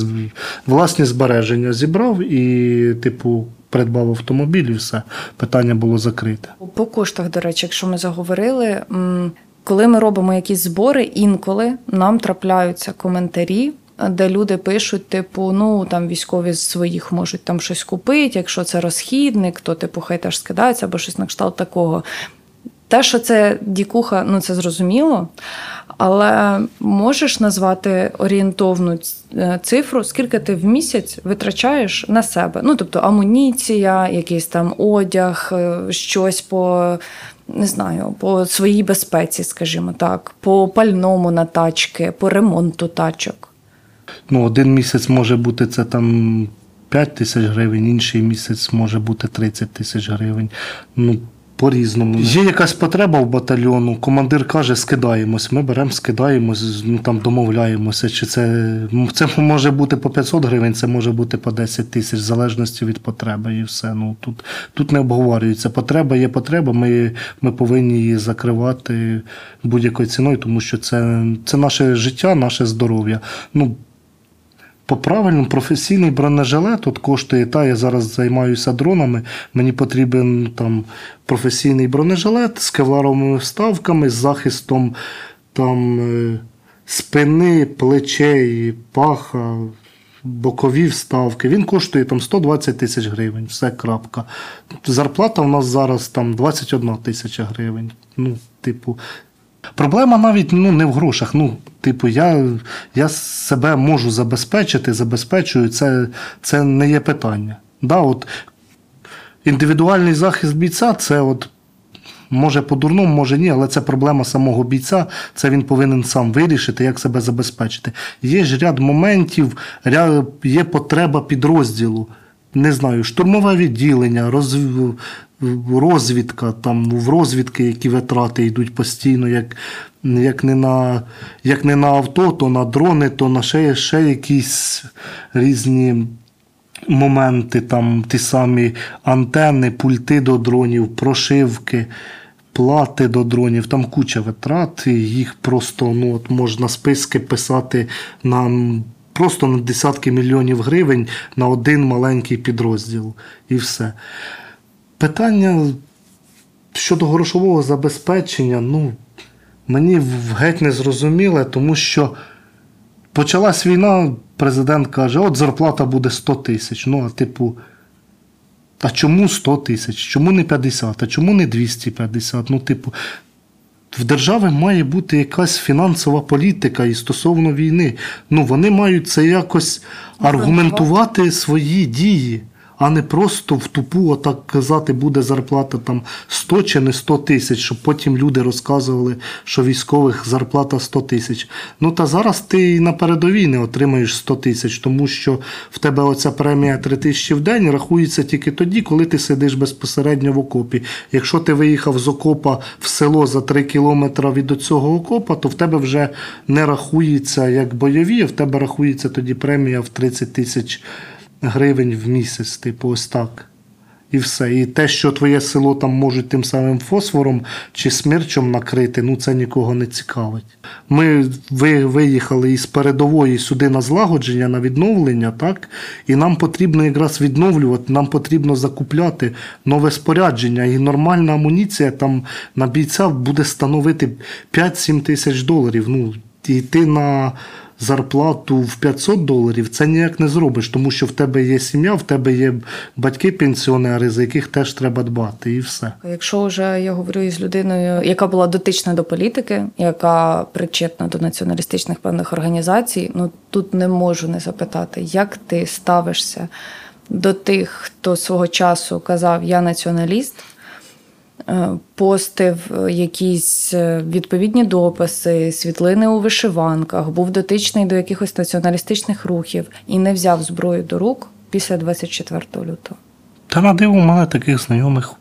власні збереження зібрав і, типу, придбав автомобіль і все. Питання було закрите. По коштах, до речі, якщо ми заговорили, коли ми робимо якісь збори, інколи нам трапляються коментарі. Де люди пишуть, типу, ну там військові з своїх можуть там щось купити, якщо це розхідник, то типу хай теж скидається або щось на кшталт такого. Те, що це дікуха, ну це зрозуміло. Але можеш назвати орієнтовну е, цифру, скільки ти в місяць витрачаєш на себе? Ну, тобто амуніція, якийсь там одяг, е, щось по не знаю, по своїй безпеці, скажімо так, по пальному на тачки, по ремонту тачок. Ну, один місяць може бути це там 5 тисяч гривень, інший місяць може бути 30 тисяч гривень. Ну, по-різному. Є якась потреба в батальйону, командир каже, скидаємось. Ми беремо, скидаємось, ну там домовляємося. Чи це, це може бути по 500 гривень, це може бути по 10 тисяч, в залежності від потреби і все. Ну Тут тут не обговорюється. Потреба є потреба, ми ми повинні її закривати будь-якою ціною, тому що це це наше життя, наше здоров'я. Ну, по правильному професійний бронежилет от коштує, та я зараз займаюся дронами. Мені потрібен там професійний бронежилет з кевларовими вставками, з захистом там е, спини, плечей, паха, бокові вставки. Він коштує там 120 тисяч гривень, все крапка. Зарплата у нас зараз там 21 тисяча гривень. Ну, типу, Проблема навіть ну, не в грошах. Ну, типу, я я себе можу забезпечити, забезпечую, це це не є питання. Да, от Індивідуальний захист бійця це от. Може по-дурному, може ні, але це проблема самого бійця. Це він повинен сам вирішити, як себе забезпечити. Є ж ряд моментів, є потреба підрозділу. Не знаю, штурмове відділення, роз, розвідка, там в розвідки, які витрати йдуть постійно, як як, не на як не на авто, то на дрони, то на ще, ще якісь різні. Моменти, там ті самі антени, пульти до дронів, прошивки, плати до дронів, там куча витрат, їх просто ну, от можна списки писати на просто на десятки мільйонів гривень на один маленький підрозділ. І все. Питання щодо грошового забезпечення, ну, мені геть не зрозуміле, тому що почалась війна, президент каже, от зарплата буде 100 тисяч. Ну, а типу, а чому 100 тисяч? Чому не 50, а чому не 250? Ну, типу, в держави має бути якась фінансова політика і стосовно війни. Ну, вони мають це якось аргументувати свої дії а не просто в тупу отак казати, буде зарплата там 100 чи не 100 тисяч, щоб потім люди розказували, що військових зарплата 100 тисяч. Ну та зараз ти на передовій не отримаєш 100 тисяч, тому що в тебе оця премія 3 тисячі в день рахується тільки тоді, коли ти сидиш безпосередньо в окопі. Якщо ти виїхав з окопа в село за 3 кілометри від цього окопа, то в тебе вже не рахується як бойові, а в тебе рахується тоді премія в 30 тисяч гривень в місяць, типу, ось так. І все. І те, що твоє село там можуть тим самим фосфором чи смерчом накрити, ну це нікого не цікавить. Ми виїхали із передової сюди на злагодження, на відновлення, так? І нам потрібно якраз відновлювати, нам потрібно закупляти нове спорядження. І нормальна амуніція там на бійця буде становити 5-7 тисяч доларів. Ну, йти на зарплату в 500 доларів, це ніяк не зробиш, тому що в тебе є сім'я, в тебе є батьки-пенсіонери, за яких теж треба дбати, і все. Якщо вже я говорю із людиною, яка була дотична до політики, яка причетна до націоналістичних певних організацій, ну тут не можу не запитати, як ти ставишся до тих, хто свого часу казав Я націоналіст. Е, постив е, якісь е, відповідні дописи, світлини у вишиванках, був дотичний до якихось націоналістичних рухів і не взяв зброю до рук після 24 лютого. Та на диво, у мене таких знайомих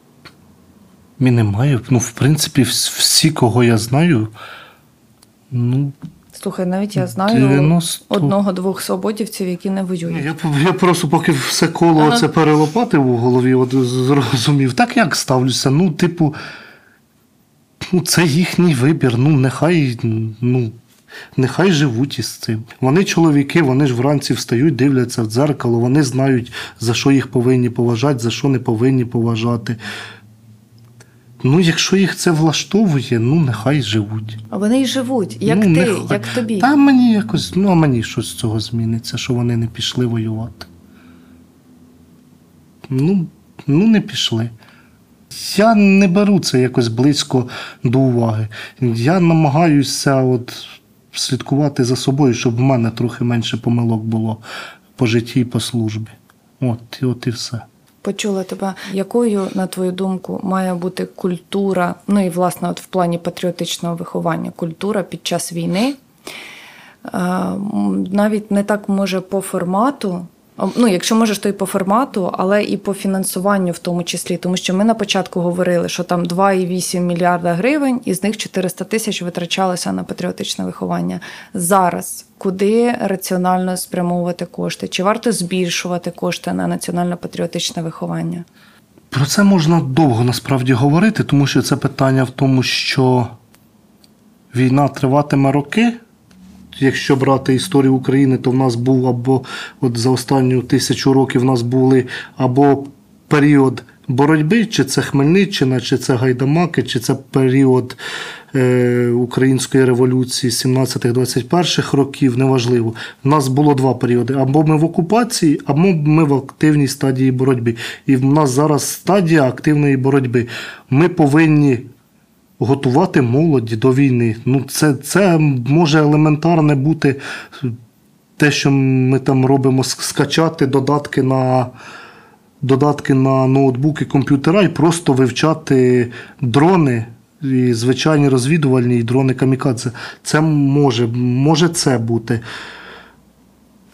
і немає. Ну, в принципі, всі, кого я знаю, ну, Слухай, навіть я знаю 90... одного-двох свободівців, які не воюють. Я я просто поки все коло ага. це перелопатив у голові, от зрозумів. Так як ставлюся? Ну, типу, ну, це їхній вибір. Ну, нехай, ну. Нехай живуть із цим. Вони чоловіки, вони ж вранці встають, дивляться в дзеркало, вони знають, за що їх повинні поважати, за що не повинні поважати. Ну, якщо їх це влаштовує, ну нехай живуть. А вони й живуть, як ну, ти, нехай. як тобі. Та мені якось, ну а мені щось з цього зміниться, що вони не пішли воювати. Ну, ну не пішли. Я не беру це якось близько до уваги. Я намагаюся от слідкувати за собою, щоб в мене трохи менше помилок було по житті і по службі. От, і от і все. Почула тебе, якою, на твою думку, має бути культура, ну і власне, от в плані патріотичного виховання, культура під час війни? Навіть не так може по формату, Ну, якщо можеш, то і по формату, але і по фінансуванню в тому числі, тому що ми на початку говорили, що там 2,8 мільярда гривень, із них 400 тисяч витрачалося на патріотичне виховання. Зараз куди раціонально спрямовувати кошти? Чи варто збільшувати кошти на національно-патріотичне виховання? Про це можна довго насправді говорити, тому що це питання в тому, що війна триватиме роки. Якщо брати історію України, то в нас був або от за останню тисячу років в нас були або період боротьби, чи це Хмельниччина, чи це Гайдамаки, чи це період е, Української революції 17-21 років, неважливо. У нас було два періоди: або ми в окупації, або ми в активній стадії боротьби. І в нас зараз стадія активної боротьби. Ми повинні готувати молоді до війни. Ну, це, це може елементарне бути те, що ми там робимо, скачати додатки на. Додатки на ноутбуки, комп'ютера і просто вивчати дрони, і звичайні розвідувальні і дрони камікадзе. Це може, може це бути.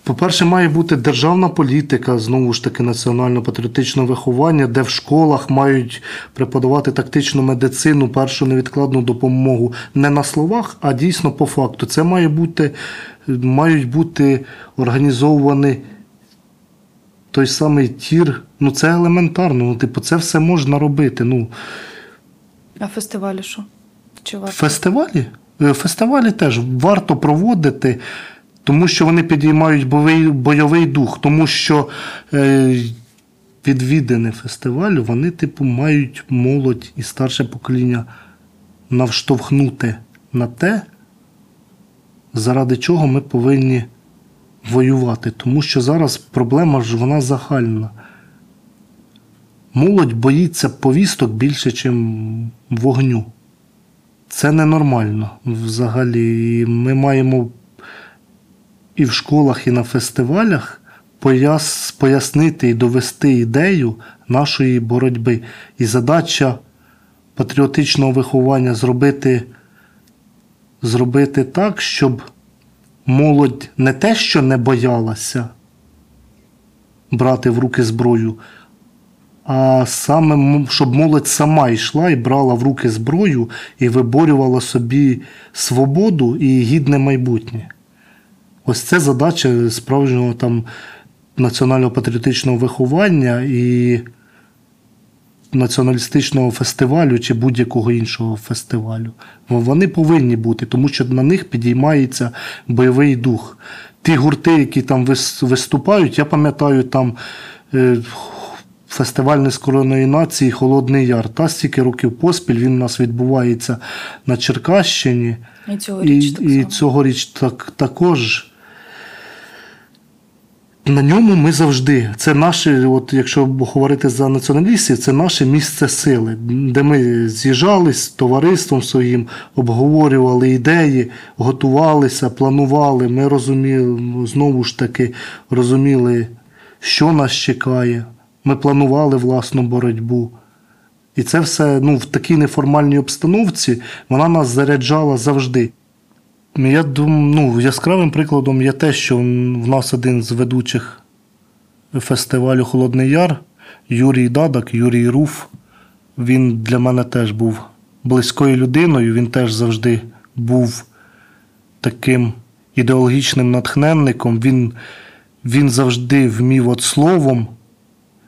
По-перше, має бути державна політика, знову ж таки, національно-патріотичне виховання, де в школах мають преподавати тактичну медицину, першу невідкладну допомогу не на словах, а дійсно по факту. Це має бути, мають бути організовані той самий тір. Ну, це елементарно. Ну, типу, це все можна робити. Ну, А фестивалі що? Чи варто? Фестивалі? Е, Фестивалі теж варто проводити, тому що вони підіймають бойовий, бойовий дух, тому що е, відвідини фестивалю, вони, типу, мають молодь і старше покоління навштовхнути на те, заради чого ми повинні воювати. Тому що зараз проблема ж вона загальна. Молодь боїться повісток більше, ніж вогню. Це ненормально взагалі. Ми маємо і в школах, і на фестивалях пояс, пояснити і довести ідею нашої боротьби. І задача патріотичного виховання зробити, зробити так, щоб молодь не те, що не боялася брати в руки зброю, а саме щоб молодь сама йшла і брала в руки зброю і виборювала собі свободу і гідне майбутнє. Ось це задача справжнього там національного патріотичного виховання і націоналістичного фестивалю чи будь-якого іншого фестивалю. Вони повинні бути, тому що на них підіймається бойовий дух. Ті гурти, які там вис- виступають, я пам'ятаю там. е, Фестиваль нескореної нації Холодний Яр. Та стільки років поспіль він у нас відбувається на Черкащині. І цьогоріч і, так і цьогоріч так, також. На ньому ми завжди. Це наше, от якщо говорити за націоналістів, це наше місце сили, де ми з'їжджались з товариством своїм, обговорювали ідеї, готувалися, планували. Ми розуміли, знову ж таки, розуміли, що нас чекає. Ми планували власну боротьбу. І це все ну, в такій неформальній обстановці вона нас заряджала завжди. Я думаю, ну, яскравим прикладом є те, що в нас один з ведучих фестивалю Холодний Яр Юрій Дадак, Юрій Руф. Він для мене теж був близькою людиною. Він теж завжди був таким ідеологічним натхненником. Він, він завжди вмів от словом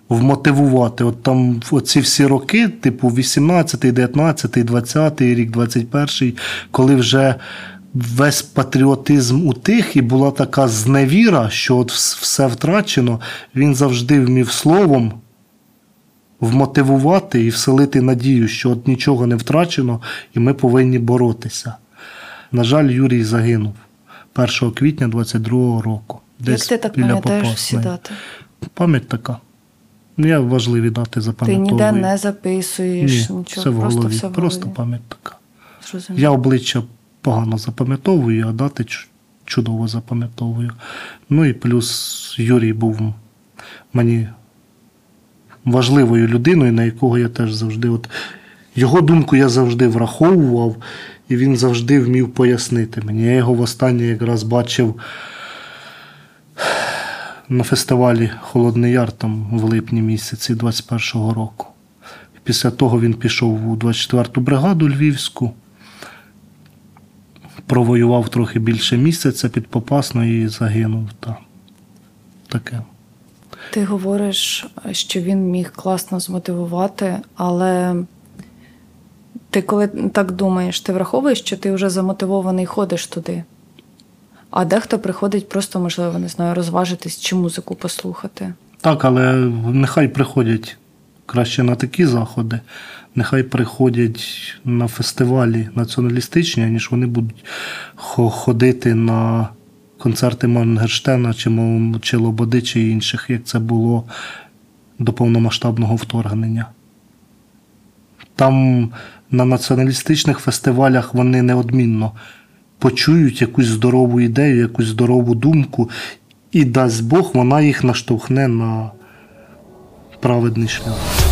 вмотивувати. От там оці всі роки, типу 18, 19, 20 рік, 21, коли вже весь патріотизм утих і була така зневіра, що от все втрачено, він завжди вмів словом вмотивувати і вселити надію, що от нічого не втрачено, і ми повинні боротися. На жаль, Юрій загинув 1 квітня 22 року. Як ти так пам'ятаєш всі дати? Пам'ять така. Ну, Я важливі дати Ти ніде не записуєш, Ні, нічого, все в просто голові. все в Просто пам'ять така. Зрозуміло. Я обличчя погано запам'ятовую, а дати чудово запам'ятовую. Ну і плюс Юрій був мені важливою людиною, на якого я теж завжди. От, його думку я завжди враховував, і він завжди вмів пояснити мені. Я його востаннє якраз бачив на фестивалі Холодний Яр там в липні місяці 21-го року. Після того він пішов у 24-ту бригаду Львівську, провоював трохи більше місяця під Попасною і загинув. Та. Таке. Ти говориш, що він міг класно змотивувати, але ти коли так думаєш, ти враховуєш, що ти вже замотивований ходиш туди. А дехто приходить просто, можливо, не знаю, розважитись чи музику послухати. Так, але нехай приходять краще на такі заходи, нехай приходять на фестивалі націоналістичні, ніж вони будуть ходити на концерти Мангерштена чи Лободи, чи інших, як це було до повномасштабного вторгнення. Там на націоналістичних фестивалях вони неодмінно почують якусь здорову ідею, якусь здорову думку, і дасть Бог, вона їх наштовхне на праведний шлях.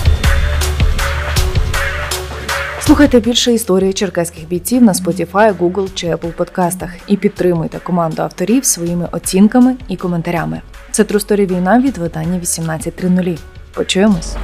Слухайте більше історії черкаських бійців на Spotify, Google чи Apple подкастах і підтримуйте команду авторів своїми оцінками і коментарями. Це Трусторі війна від видання 18.00. Почуємось.